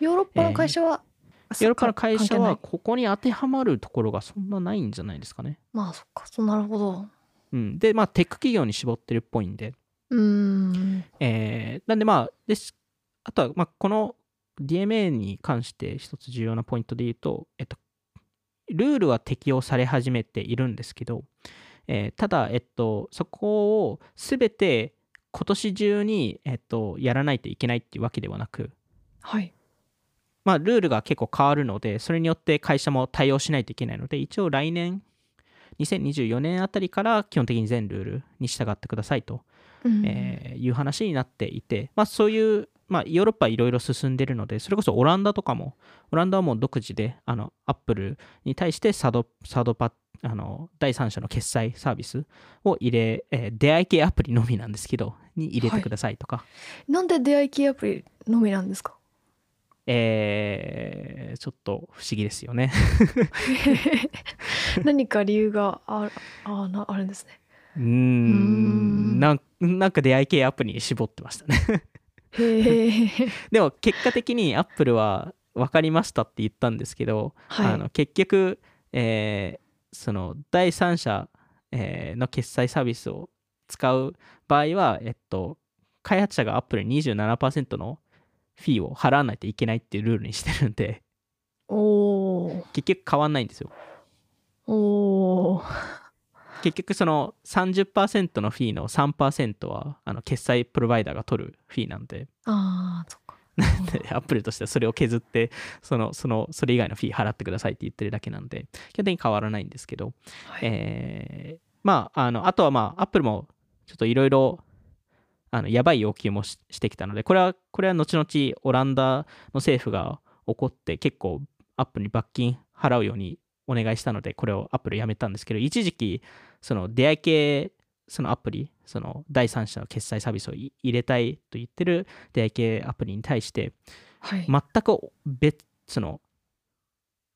A: ヨーロッパの会社は、
B: ヨーロッパの会社はいここに当てはまるところがそんなないんじゃないですかね。
A: まあそっかそうなるほど
B: うん、で、まあ、テック企業に絞ってるっぽいんで、
A: うん
B: えーなんでまあ、です。あとは、まあ、この DMA に関して一つ重要なポイントで言うと、えっと、ルールは適用され始めているんですけど、えーただ、えっと、そこをすべて今年中に、えっと、やらないといけないっていうわけではなく、
A: はい。
B: まあ、ルールが結構変わるので、それによって会社も対応しないといけないので、一応来年、2024年あたりから基本的に全ルールに従ってくださいと
A: うん。
B: えーいう話になっていて、まあ、そういう、まあ、ヨーロッパいろいろ進んでるので、それこそオランダとかも、オランダはもう独自で、あの、アップルに対してサード、サードパあの、第三者の決済サービスを入れ、えー出会い系アプリのみなんですけど、に入れてくださいとか、
A: なんで出会い系アプリのみなんですか？
B: えーちょっと不思議ですよね。
A: 何か理由がああなあるんですね。
B: うー
A: ん。
B: ん。なん、なんか出会い系アプリに絞ってましたね。でも結果的にアップルは分かりましたって言ったんですけど、
A: はい。
B: あの結局、えーその第三者、えーの決済サービスを使う場合は、えっと、開発者が Apple に27%のフィーを払わないといけないっていうルールにしてるんで、
A: おー。
B: 結局変わんないんですよ。
A: おー
B: 結局その30%のフィーの3%はあの決済プロバイダーが取るフィーなんで、
A: あーそっか。
B: でアップルとしてはそれを削ってそのそのそれ以外のフィー払ってくださいって言ってるだけなんで基本的に変わらないんですけど、
A: はい。
B: えーまああのあとはまあアップルもちょっといろいろあのやばい要求もししてきたのでこれはこれは後々オランダの政府が怒って結構アップルに罰金払うようにお願いしたのでこれをアップルやめたんですけど一時期その出会い系そのアプリその第三者の決済サービスをい入れたいと言ってる出会い系アプリに対して
A: はい。
B: 全く別その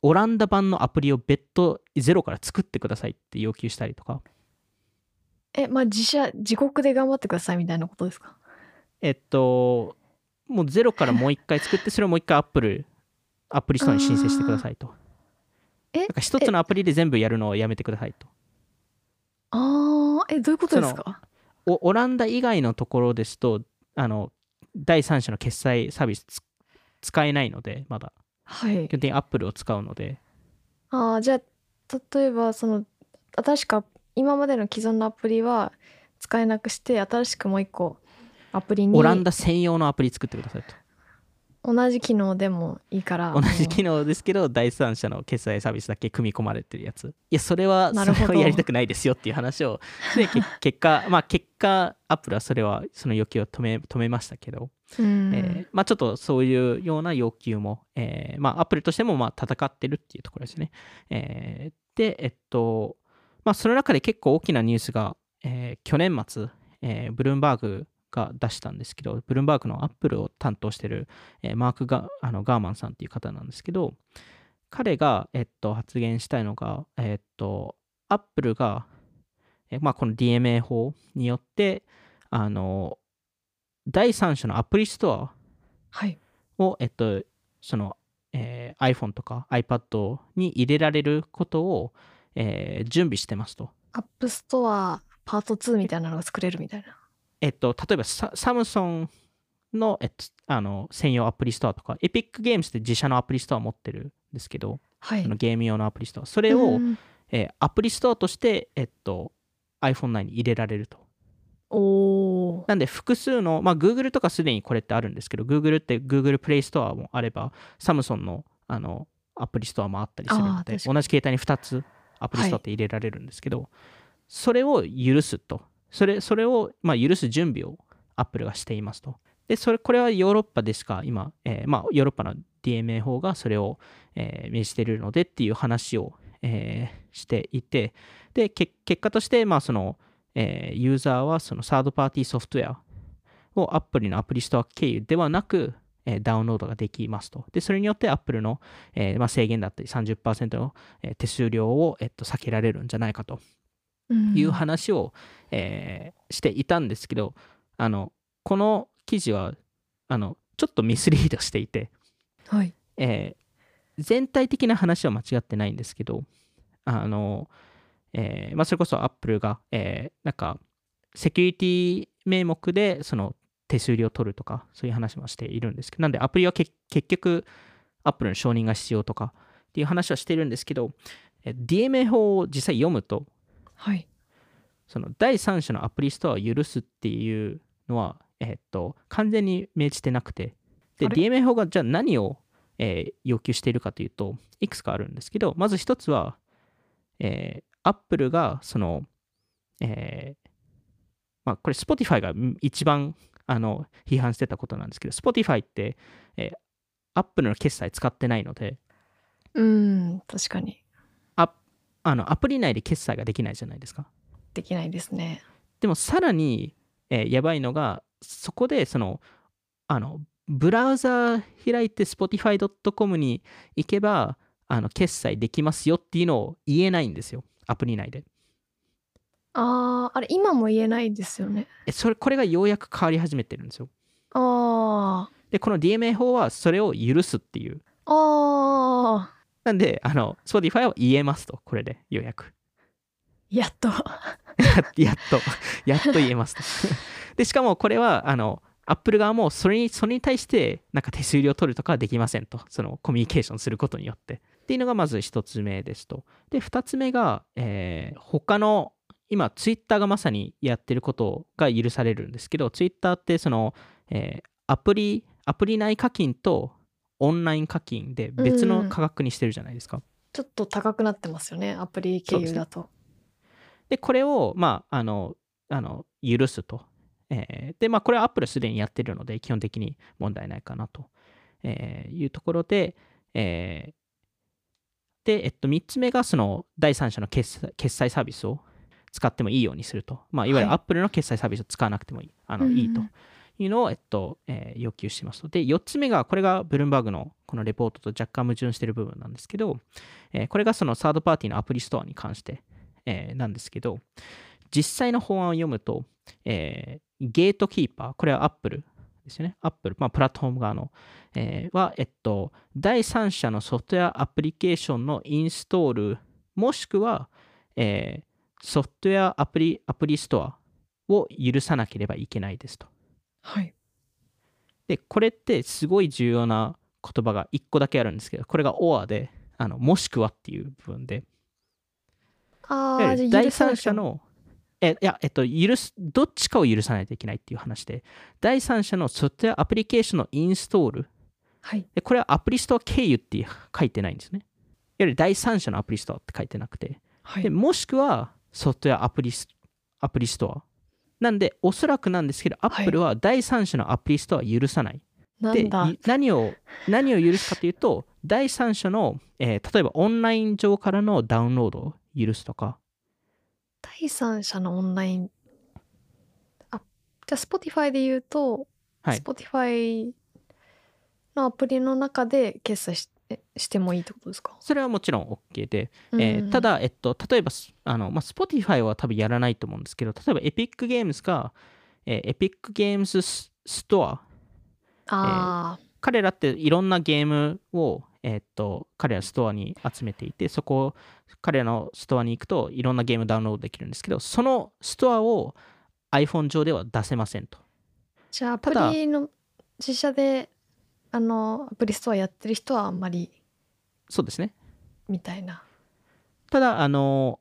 B: オランダ版のアプリを別途ゼロから作ってくださいって要求したりとか。
A: えまあ自社自国で頑張ってくださいみたいなことですか？
B: えっともうゼロからもう一回作ってそれをもう一回アップルアプリストアに申請してくださいと。
A: え
B: なんか一つのアプリで全部やるのをやめてくださいと。
A: あーえどういうことですか？
B: おオランダ以外のところですとあの第三者の決済サービスつ使えないのでまだ。
A: はい。
B: 基本的にアップルを使うので。
A: ああじゃあ例えばその新しく今までの既存のアプリは使えなくして新しくもう一個アプリに
B: オランダ専用のアプリ作ってくださいと
A: 同じ機能でもいいから。
B: 同じ機
A: 能
B: 能ですけど第三者の決済サービスだけ組み込まれてるやつ。いやそれはそれはやりたくないですよっていう話を。でけ結果まあ結果アップルはそれはその要求を止め止めましたけど、
A: うん、
B: えーまあちょっとそういうような要求も、えーまあアップルとしてもまあ戦ってるっていうところですね、えーでえっとまあその中で結構大きなニュースが、えー去年末、えーブルームバーグが出したんですけど、ブルームバーグのアップルを担当してる、えーマークがあのガーマンさんっていう方なんですけど、彼が、えっと、発言したいのが、えっと、アップルが、えまあ、この DMA 法によって、あの、第三者のアプリストア
A: はい
B: を、えっと、その、えー iPhone とか iPad に入れられることを、えー準備してますと。
A: App Store パート2みたいなのが作れるみたいな
B: えっと、例えばササムスンの,、えっと、あの専用アプリストアとか、エピックゲームスって自社のアプリストアを持ってるんですけど、
A: はい
B: あのゲーム用のアプリストア。それを、
A: うん
B: えーアプリストアとして、えっと、iPhone 内に入れられると。
A: おー
B: なんで複数の、まあ、Google とかすでにこれってあるんですけど、Google って Google プレイストアもあれば、サムソンのあのアプリストアもあったりするので、同じ携帯に2つアプリストアって入れられるんですけど、それを許すと。それそれを、まあ、許す準備を Apple がしていますと。で、それこれはヨーロッパでしか今、えーまあ、ヨーロッパの DMA 法がそれを、えー命じているのでっていう話を、えーしていて、で、け結果として、まあ、その、えーユーザーはそのサードパーティーソフトウェアを Apple のアプリストア経由ではなく、えーダウンロードができますと。で、それによって Apple の、えーまあ、制限だったり30%の、えー手数料を、えっと避けられるんじゃないかと
A: うん
B: いう話を、えーしていたんですけど、あの、この記事は、あの、ちょっとミスリードしていて、
A: はい。
B: えー全体的な話は間違ってないんですけど、あの、えーまあ、それこそ Apple が、えーなんか、セキュリティ名目で、その手数料を取るとか、そういう話もしているんですけど、なんでアプリはけ結局、Apple の承認が必要とかっていう話はしているんですけど、えー DMA 法を実際読むと、
A: はい
B: その第三者のアプリストアを許すっていうのは、えーっと、完全に命じてなくて、で、DMA 法がじゃあ何を、えー要求しているかというと、いくつかあるんですけど、まず一つは、えー、Apple が、その、えーまあ、これ Spotify がん一番あの批判してたことなんですけど、Spotify って、えー、Apple の決済使ってないので、
A: うん確かに。
B: あのアプリ内で決済ができないじゃないですか。
A: できないですね
B: でもさらに、えーやばいのが、そこでその、あの、ブラウザ開いて Spotify.com に行けば、あの、決済できますよっていうのを言えないんですよ。アプリ内で。
A: あーあれ今も言えないですよね
B: えそれ、これがようやく変わり始めてるんですよ。
A: あー
B: で、この DMA 法はそれを許すっていう。
A: あ
B: なんで、あの、Spotify は言えますと、これで、ようやく。
A: やっと。
B: やっと、やっと言えますと。で、しかもこれは、あの、Apple 側もそれに、それに対して、なんか手数料取るとかはできませんと。そのコミュニケーションすることによって。っていうのがまず一つ目ですと。で、二つ目が、えー他の、今、Twitter がまさにやってることが許されるんですけど、Twitter って、その、えーアプリ、アプリ内課金とオンライン課金で別の価格にしてるじゃないですか。
A: ちょっと高くなってますよね。アプリ経由だと。
B: で、これを、まあ、あの、あの許すと。えーで、まあ、これは Apple すでにやってるので、基本的に問題ないかなと、えーいうところで、えーで、えっと、3つ目が、その、第三者の決済決済サービスを使ってもいいようにすると。まあ、いわゆる
A: はい
B: Apple の決済サービスを使わなくてもいい,、あの
A: うん
B: いいというのを、えっと、えー要求してますと。で、4つ目が、これがブルームバーグのこのレポートと若干矛盾している部分なんですけど、えーこれがそのサードパーティーのアプリストアに関して、えーなんですけど、実際の法案を読むと、えーゲートキーパー、これは Apple ですよね。Apple、まあ、プラットフォーム側の、えーは、えっと、第三者のソフトウェアアプリケーションのインストール、もしくは、えーソフトウェアアプリアプリストアを許さなければいけないですと。
A: はい。
B: で、これってすごい重要な言葉が1個だけあるんですけど、これが OR で、あのもしくはっていう部分で、
A: あ
B: 第三者。の、え、いや、えっと、許す、どっちかを許さないといけないっていう話で、第三者のソフトウェアアプリケーションのインストール、
A: はい。
B: でこれはアプリストア経由って書いてないんですね。いわゆる第三者のアプリストアって書いてなくて、
A: はい
B: で。もしくはソフトウェアアプリスアプリストア。なんで、おそらくなんですけど、
A: はい
B: Apple は第三者のアプリストアを許さない。で
A: なんだ
B: い。何を何を許すかというと第三者の、えー例えばオンライン上からのダウンロードを許すとか。
A: 第三者のオンライン。あ、じゃあ Spotify で言うと、
B: はい。
A: Spotify のアプリの中で決済しえしてもいいってことですか、
B: それはもちろん OK で、えー
A: うん。
B: た、だ、えっと、例えばあの、まあ、Spotify は多分やらないと思うんですけど例えば Epic Games が、えー Epic Games スストア。
A: あ
B: 彼らっていろんなゲームを、えーっと彼らストアに集めていてそこ彼らのストアに行くといろんなゲームダウンロードできるんですけどそのストアを iPhone 上では出せませんと
A: ーじゃあアプリの自社であのアプリストアやってる人はあんまり
B: そうですね
A: みたいな。
B: ただあの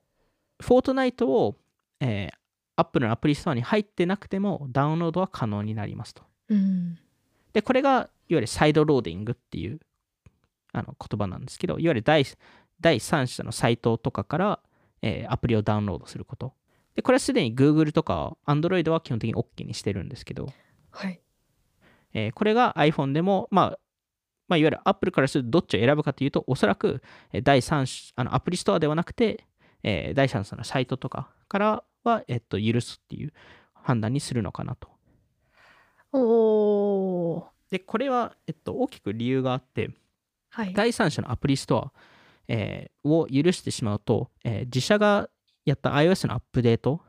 B: フォートナイトを、えー、Apple のアプリストアに入ってなくてもダウンロードは可能になりますと
A: うん。
B: でこれがいわゆるサイドローディングっていうあの言葉なんですけどいわゆる第第三者のサイトとかから、えーアプリをダウンロードすることでこれはすでに Google とか Android は基本的に OK にしてるんですけど、
A: はい。
B: えーこれが iPhone でも、まあ、まあ、いわゆる Apple からするとどっちを選ぶかというと、おそらくえー第三者あのアプリストアではなくて、えー第三者のサイトとかからは、えっと、許すっていう判断にするのかなと。
A: おー。
B: で、これは、えっと、大きく理由があって、
A: はい。
B: 第三者のアプリストア、えーを許してしまうと、えー自社がやった iOS のアップデート、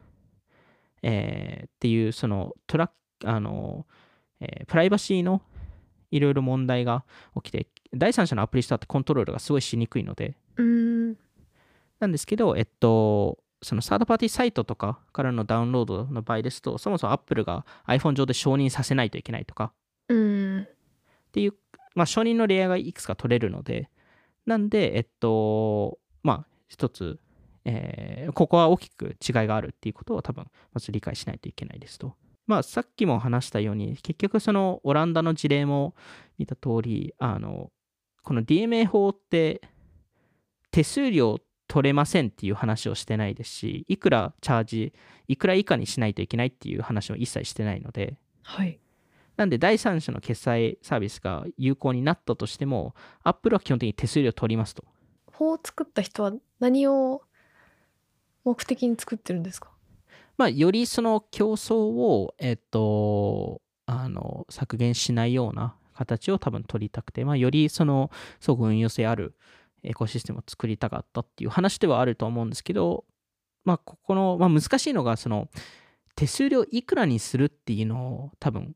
B: えーっていうそのトラックあの、えープライバシーのいろいろ問題が起きて第三者のアプリストアってコントロールがすごいしにくいので
A: うーん。
B: なんですけど、えっと、そのサードパーティーサイトとかからのダウンロードの場合ですと、そもそも Apple が iPhone 上で承認させないといけないとか、
A: うん。
B: っていう、まあ、承認のレイヤーがいくつか取れるので、なんで、えっと、まあ、一つ、えーここは大きく違いがあるっていうことを多分、まず理解しないといけないですと。まあ、さっきも話したように、結局、そのオランダの事例も見た通り、あの、この DMA 法って、手数料取れませんっていう話をしてないですし、いくらチャージ、いくら以下にしないといけないっていう話を一切してないので、
A: はい。
B: なんで第三者の決済サービスが有効になったとしても、Apple は基本的に手数料を取りますと。
A: 法を作った人は何を目的に作ってるんですか？
B: まあ、よりその競争を、えっと、あの、削減しないような形を多分取りたくて、まあ、よりその、すごく運用性あるエコシステムを作りたかったっていう話ではあると思うんですけど、まあ、ここの、まあ、難しいのが、その、手数料いくらにするっていうのを多分、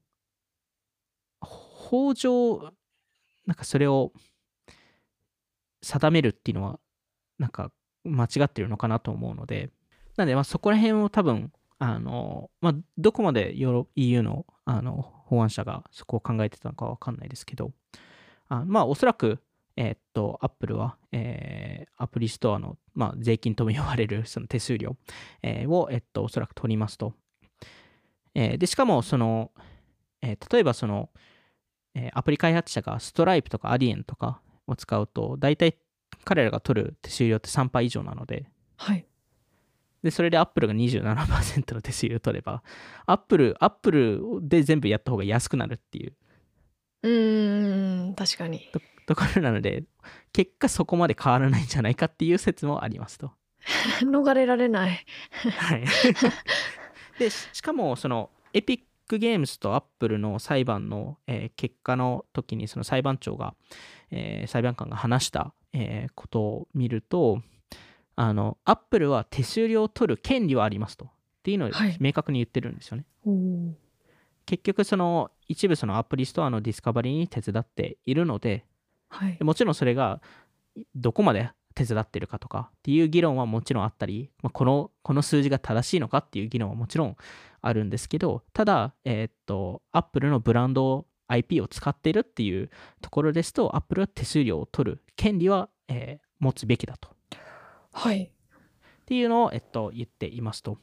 B: 法上、なんかそれを定めるっていうのはなんか間違ってるのかなと思うので。なんでまあそこら辺を多分あの、まあ、どこまで EU のあの法案者がそこを考えてたのかわかんないですけどあまあおそらくえー、っと、アップルは、えー、アプリストアの、まあ、税金とも呼ばれるその手数料、えー、を、えっと、おそらく取りますと。えー、で、しかも、その、えー、例えばその、えー、アプリ開発者がストライプとかアディエンとかを使うと、大体彼らが取る手数料って3%以上なので、
A: はい。
B: で、それでアップルが27%の手数料を取れば、アップル、アップルで全部やった方が安くなるっていう。
A: うーん、確かに。
B: ところなので、結果そこまで変わらないんじゃないかっていう説もありますと。
A: 逃れられない。
B: はい。で、しかも、その、エピックゲームズとアップルの裁判の、えー、結果の時に、その裁判長が、えー、裁判官が話した、えー、ことを見ると、あの、アップルは手数料を取る権利はありますと。っていうのを明確に言ってるんですよね。
A: はい、
B: 結局、その、一部そのアプリストアのディスカバリーに手伝っているので、
A: はい、
B: もちろんそれがどこまで手伝ってるかとかっていう議論はもちろんあったり、まあ、このこの数字が正しいのかっていう議論はもちろんあるんですけどただえー、っとアップルのブランド IP を使ってるっていうところですとアップルは手数料を取る権利は、えー、持つべきだと。
A: はい
B: っていうのを、えっと、言っていますと。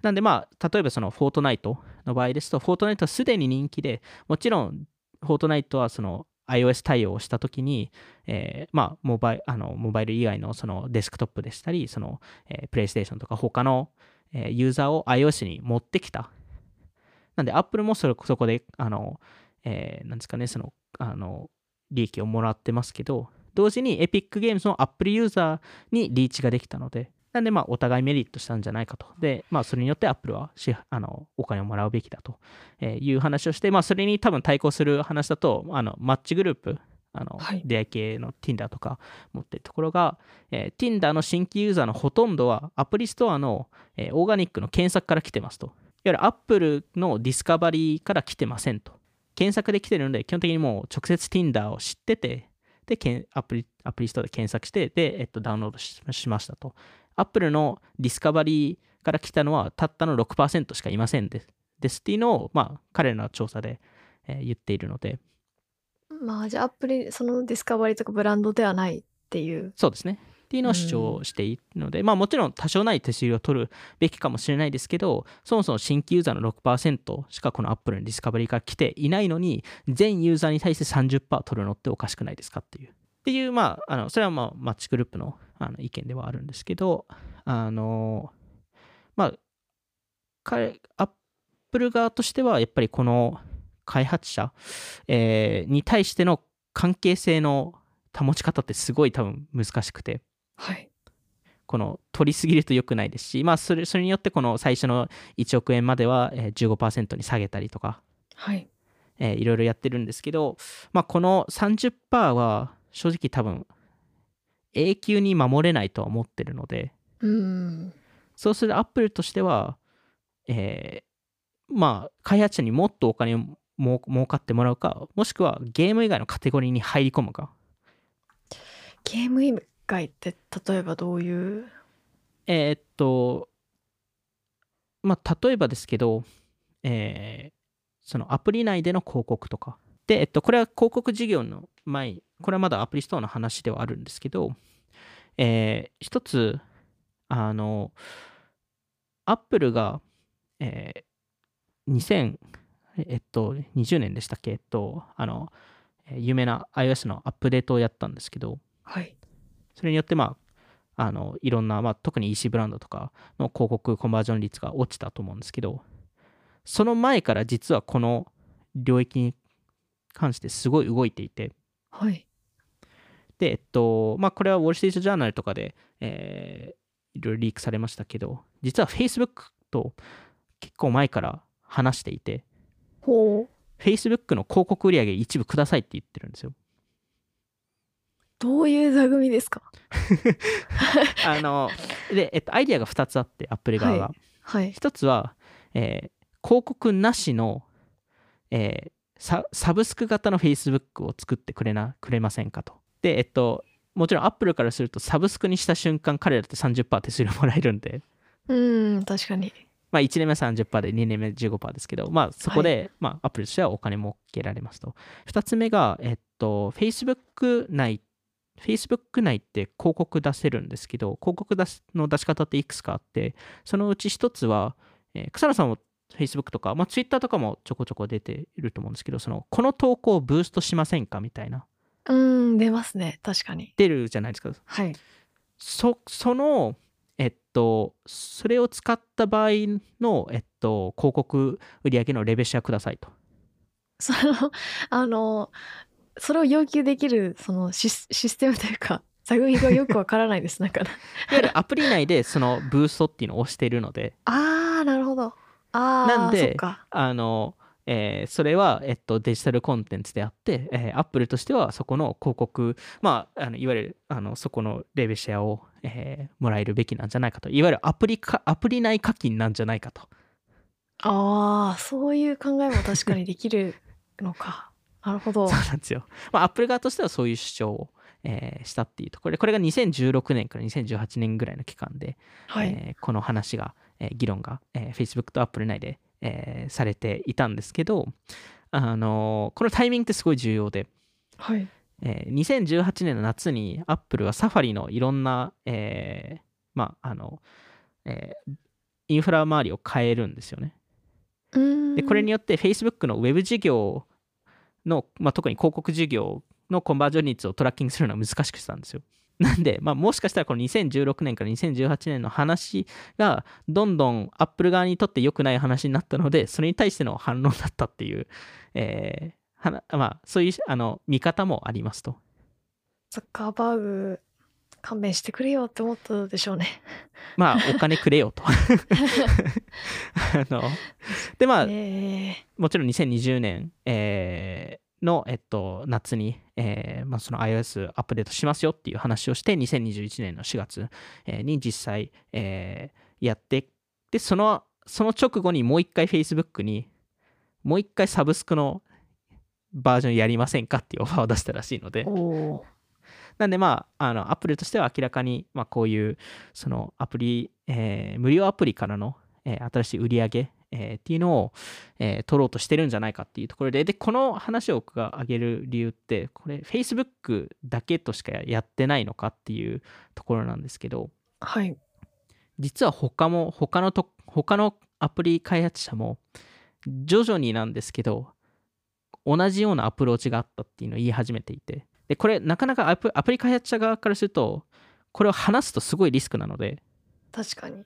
B: なんでまあ、例えばそのフォートナイトの場合ですと、フォートナイトはすでに人気で、もちろんフォートナイトはその iOS 対応をしたときに、えー、まあ、モバイあのモバイル以外のそのデスクトップでしたり、その、えー、プレイステーションとか他の、えー、ユーザーを iOS に持ってきた。なんで、Apple もそれそこで、あの、えー、なんですかね、その、あの、利益をもらってますけど、同時に Epic Games の Apple ユーザーにリーチができたので、なんで、まあ、お互いメリットしたんじゃないかと。で、まあ、それによってアップルはしあのお金をもらうべきだという話をして、まあ、それに多分対抗する話だと、あのマッチグループ、あの、はい、出会い系の Tinder とか持ってるところが、えー、Tinder の新規ユーザーのほとんどはアプリストアの、えー、オーガニックの検索から来てますと。いわゆる Apple のディスカバリーから来てませんと。検索で来てるので、基本的にもう直接 Tinder を知ってて、で、アプリアプリストアで検索して、で、えっと、ダウンロードしましたと。アップルのディスカバリーから来たのはたったの6%しかいませんですですっていうのを、まあ、彼らの調査で、えー、言っているので。
A: まあ、じゃあ、アップル、そのディスカバリーとかブランドではないっていう。
B: そうですね。っていうのを主張しているので、うん、まあもちろん多少ない手数料を取るべきかもしれないですけど、そもそも新規ユーザーの6%しかこのアップルのディスカバリーから来ていないのに、全ユーザーに対して30%取るのっておかしくないですかっていう。っていう、まあ、あのそれはまあマッチグループのあの意見ではあるんですけど、あの、まあ、彼、アップル側としては、やっぱりこの開発者、えー、に対しての関係性の保ち方ってすごい多分難しくて、
A: はい、
B: この取りすぎると良くないですし、まあそれ、それによってこの最初の1億円までは15%に下げたりとか、
A: はい。
B: えー、いろいろやってるんですけど、まあ、この30%は正直多分永久に守れないとは思ってるので、
A: うん、
B: そうするとアップルとしては、えー、まあ開発者にもっとお金をも儲かってもらうかもしくはゲーム以外のカテゴリーに入り込むか。
A: ゲーム以外って例えばどういう？
B: えー、っとまあ例えばですけど、えー、そのアプリ内での広告とかで、えっと、これは広告事業の前これはまだアプリストアの話ではあるんですけど、えー、一つ、あの、アップルが、えー、2000、えっと、20年でしたっけ、えっと、あの、有名な iOS のアップデートをやったんですけど、
A: はい。
B: それによって、まあ、あの、いろんな、まあ、特に EC ブランドとかの広告コンバージョン率が落ちたと思うんですけど、その前から実はこの領域に関してすごい動いていて、
A: はい。
B: で、えっと、まあ、これはウォール・ストリート・ジャーナルとかで、えー、いろいろリークされましたけど、実は Facebook と結構前から話していて、
A: ほう。
B: Facebook の広告売上一部くださいって言ってるんですよ。
A: どういう座組ですか？
B: あの、で、えっと、アイディアが2つあって、Apple 側が。
A: はい。はい、
B: 1つは、えー、広告なしの、えーサ、サブスク型の Facebook を作ってくれな、くれませんかと。で、えっと、もちろん Apple からするとサブスクにした瞬間彼らって30%手数料もらえるんで、
A: うん確かに
B: まあ、1年目30%で2年目15%ですけど、まあ、そこで、まあ、Apple としてはお金儲けられますと。2つ目が、えっと、Facebook 内 Facebook 内って広告出せるんですけど、広告出すの出し方っていくつかあって、そのうち一つは、えー草野さんも Facebook とか、まあ、Twitter とかもちょこちょこ出ていると思うんですけど、そのこの投稿をブーストしませんかみたいな、
A: うん出ますね。確かに。
B: 出るじゃないですか。
A: はい。
B: そその、えっと、それを使った場合の、えっと、広告売上のレベシアくださいと。
A: そのあのそれを要求できるそのシスシステムというか作品がよくわからないですだから
B: いわゆるアプリ内でそのブーストっていうのを押しているので、
A: あーなるほど
B: なんであの、えーそれは、えっと、デジタルコンテンツであって、えー、Apple としてはそこの広告、まあ、あのいわゆるあのそこのレベシアを、えーもらえるべきなんじゃないかと。いわゆるアプリかアプリ内課金なんじゃないかと。
A: あーそういう考えも確かにできるのか なるほど
B: そうなんですよ。まあ、Apple 側としてはそういう主張を、えーしたっていうところで、これが2016年から2018年ぐらいの期間で、
A: はい、
B: えーこの話が、えー議論が、えー Facebook と Apple 内で、えーされていたんですけど、あのーこのタイミングってすごい重要で、
A: はい
B: えー2018年の夏に Apple はサファリのいろんな、えーまあ、あの、えーインフラ周りを変えるんですよね。でこれによって Facebook のウェブ事業の、まあ、特に広告事業のコンバージョン率をトラッキングするのは難しくしたんですよ。なんで、まあ、もしかしたらこの2016年から2018年の話がどんどん Apple 側にとって良くない話になったので、それに対しての反論だったっていう、えーまあ、そういうあの見方もありますと。
A: ザッカーバーグ勘弁してくれよって思ったでしょうね
B: まあ、お金くれよと。あので、まあ、
A: え
B: もちろん2020年、えーの、えっと、夏に、えーまあ、その iOS アップデートしますよっていう話をして、2021年の4月、えーに実際、えーやって、で、その、その直後にもう一回 Facebook に、もう一回サブスクのバージョンやりませんかっていうオファーを出したらしいので。なんでまあ、あの、アップルとしては明らかに、まあ、こういう、そのアプリ、えー無料アプリからの、えー新しい売り上げ、えーっていうのを、えー取ろうとしてるんじゃないかっていうところで、で、この話を僕が挙げる理由って、これ、Facebook だけとしかやってないのかっていうところなんですけど、
A: はい。
B: 実は他も、他のと、他のアプリ開発者も、徐々になんですけど、同じようなアプローチがあったっていうのを言い始めていて、で、これ、なかなかアプアプリ開発者側からすると、これを話すとすごいリスクなので、
A: 確かに。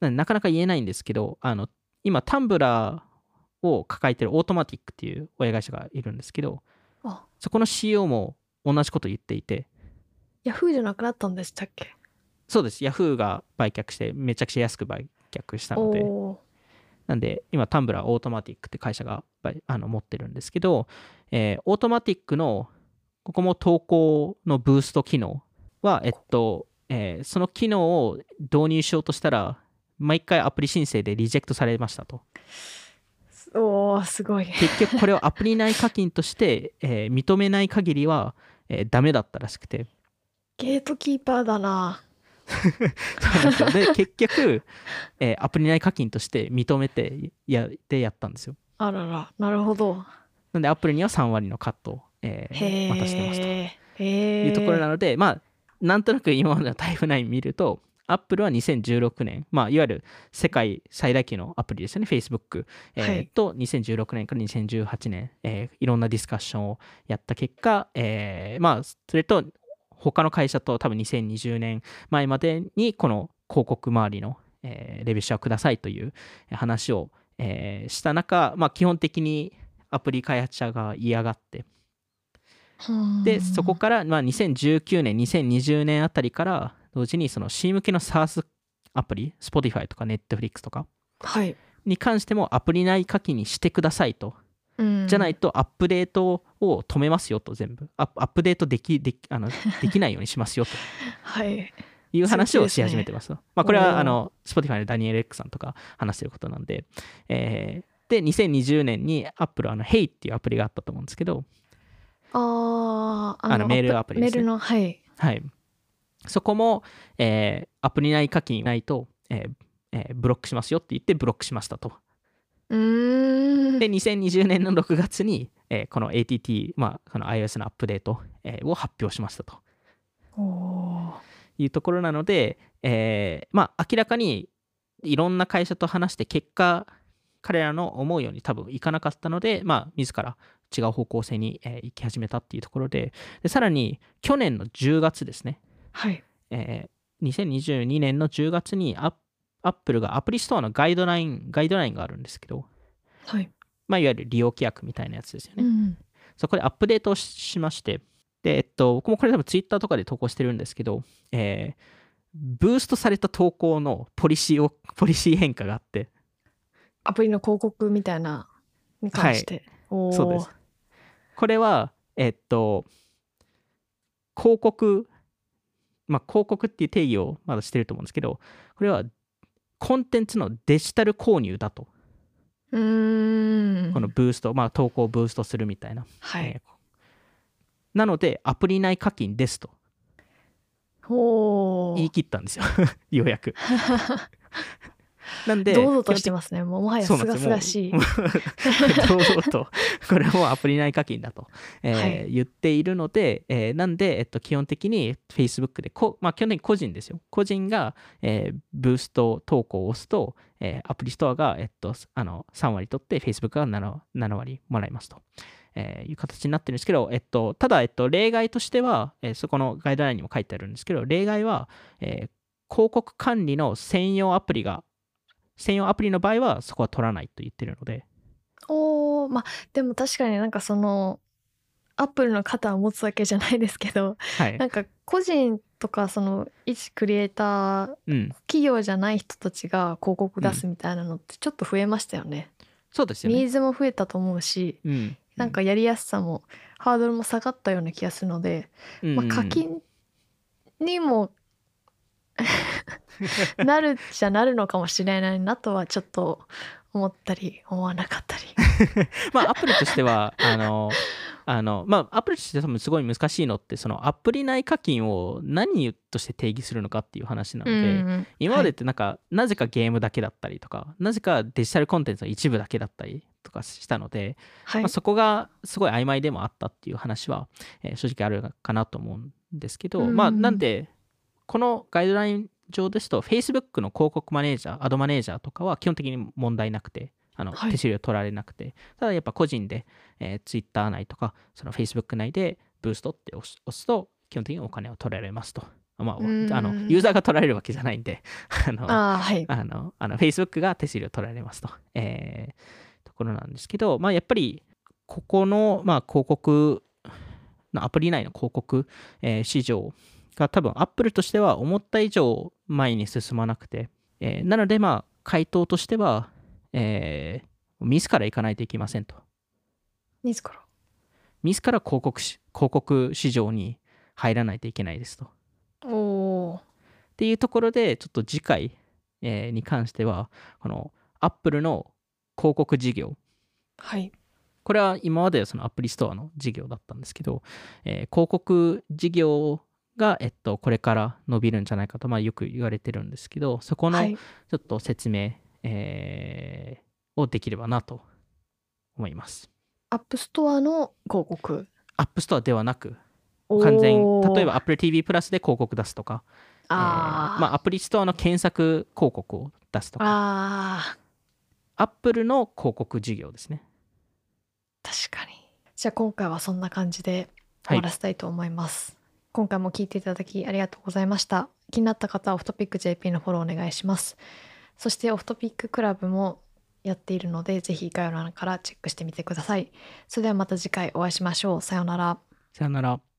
B: ななかなか言えないんですけど、あの、今、タンブラーを抱えてるオートマティックっていう親会社がいるんですけど、
A: あ。
B: そこの CEO も同じこと言っていて、
A: ヤフーじゃなくなったんでしたっけ？
B: そうです、ヤフーが売却して、めちゃくちゃ安く売却したので、なんで、今、タンブラーオートマティックって会社がばあの持ってるんですけど、えーオートマティックの、ここも投稿のブースト機能は、えっと、えーその機能を導入しようとしたら、毎回アプリ申請でリジェクトされましたと。
A: おーすごい
B: 結局、これをアプリ内課金として、えー認めない限りは、えーダメだったらしくて。
A: ゲートキーパーだな
B: そうなんですよで、結局、えーアプリ内課金として認めてやってやったんですよ。
A: あららなるほど
B: なんで、アップルには3割のカットを、えー渡してますと。いうところなので、まあ、なんとなく今までのタイプ9見ると、アップルは2016年、まあ、いわゆる世界最大級のアプリですよね、Facebook、えー
A: はい。
B: と、2016年から2018年、えーいろんなディスカッションをやった結果、えーまあ、それと、他の会社と多分2020年前までに、この広告周りの、えーレベシアをくださいという話を、えーした中、まあ、基本的にアプリ開発者が嫌がって、で、そこから、まあ、2019年、2020年あたりから、同時にその C 向けの SaaS アプリ、Spotify とか Netflix とか
A: はい、
B: に関してもアプリ内課金にしてくださいと。
A: うん
B: じゃないとアップデートを止めますよと、全部。アップデートできできあの できないようにしますよと
A: はい
B: いう話をし始めてます。まあ、これはあの Spotify のダニエル・エックさんとか話してることなんで。えーで、2020年に Apple あの Hey っていうアプリがあったと思うんですけど、
A: あー
B: あのメールアプリですね
A: メールのはい
B: はい。そこも、えーアプリ内課金ないと、えーえーブロックしますよって言ってブロックしましたと。で、2020年の6月に、えーこの ATT、まあ、この iOS のアップデート、えーを発表しましたと。いうところなので、えーまあ、明らかにいろんな会社と話して結果、彼らの思うように多分いかなかったので、まあ、自ら違う方向性に、えー行き始めたっていうところでで、さらに去年の10月ですね、
A: はい。
B: えー2022年の10月にアップルがアプリストアのガイドライン、ガイドラインがあるんですけど、
A: はい、
B: まあ、いわゆる利用規約みたいなやつですよね。
A: うん
B: そこでアップデートをししまして、で、えっと、僕もこれ多分ツイッターとかで投稿してるんですけど、えーブーストされた投稿のポリシーを、ポリシー変化があって、
A: アプリの広告みたいなに関して、おー。
B: そうです。これは、えっと、広告、まあ、広告っていう定義をまだしてると思うんですけど、これはコンテンツのデジタル購入だと、このブースト、まあ、投稿をブーストするみたいな。
A: はい、
B: えーなので、アプリ内課金ですと。言い切ったんですよ、ようやく。なんで、
A: 堂々として
B: ま
A: ますねもうもはやすが
B: す
A: がしい
B: 堂々と、これはもうアプリ内課金だと、えー
A: はい
B: 言っているので、えーなんで、えっと、基本的に Facebook でこ、まあ、基本的に個人ですよ。個人が、えーブースト投稿を押すと、えーアプリストアが、えっと、あの3割取って Facebook が 7, 7割もらいますと。えーいう形になってるんですけど、えっと、ただ、えっと、例外としては、えーそこのガイドラインにも書いてあるんですけど、例外は、えー広告管理の専用アプリが、専用アプリの場合はそこは取らないと言ってるので、
A: おーまあでも確かになんかそのアップルの肩を持つわけじゃないですけど
B: はい
A: な。んか個人とかその一クリエイター
B: うん、
A: 企業じゃない人たちが広告出すみたいなのってちょっと増えましたよね。
B: そうですよね。
A: ニーズも増えたと思うし
B: うん、
A: なんかやりやすさもハードルも下がったような気がするので、
B: うん、
A: まあ、課金にも なるじゃなるのかもしれないなとはちょっと思ったり思わなかったり。
B: まあ、アプリとしては、あの、あの、まあ、アプリとして多分すごい難しいのって、そのアプリ内課金を何として定義するのかっていう話なので、
A: うん
B: 今までってなんか、なぜかゲームだけだったりとか、なぜかデジタルコンテンツの一部だけだったりとかしたので、
A: はい。
B: まあ、そこがすごい曖昧でもあったっていう話は、えー正直あるかなと思うんですけど、
A: うん。
B: まあなんでこのガイドライン上ですと Facebook の広告マネージャーアドマネージャーとかは基本的に問題なくてあの、
A: はい
B: 手数料取られなくてただやっぱ個人で、えー Twitter 内とかその Facebook 内でブーストって押す押すと基本的にお金を取られますと。まあ、
A: うん
B: あのユーザーが取られるわけじゃないんで あの
A: ああはい。
B: あの、あの Facebook が手数料取られますと、えーところなんですけど、まあ、やっぱり、ここの、まあ、広告のアプリ内の広告、えー市場が多分、Apple としては思った以上前に進まなくて、えーなので、まあ、回答としては、えー自ら行かないといけませんと。
A: 自ら？
B: 自ら広告し広告市場に入らないといけないですと。
A: おお。
B: っていうところで、ちょっと次回、えーに関しては、この Apple の広告事業、
A: はい。
B: これは今まではそのアプリストアの事業だったんですけど、えー広告事業が、えっと、これから伸びるんじゃないかと、まあ、よく言われてるんですけど、そこの、
A: はい、
B: ちょっと説明、えーをできればなと思います。
A: アップストアの広告？
B: アップストアではなく、完全に、例えば Apple TV プラスで広告出すとか、
A: あー、
B: えーまあ、アプリストアの検索広告を出すとか、
A: あ
B: アップルの広告事業ですね。
A: ー確かに。じゃあ今回はそんな感じで
B: はい
A: 終わらせたいと思います。今回も聞いていただきありがとうございました。気になった方はオフトピック JP のフォローお願いします。そしてオフトピッククラブもやっているので、ぜひ概要欄からチェックしてみてください。それではまた次回お会いしましょう。さようなら。
B: さよなら。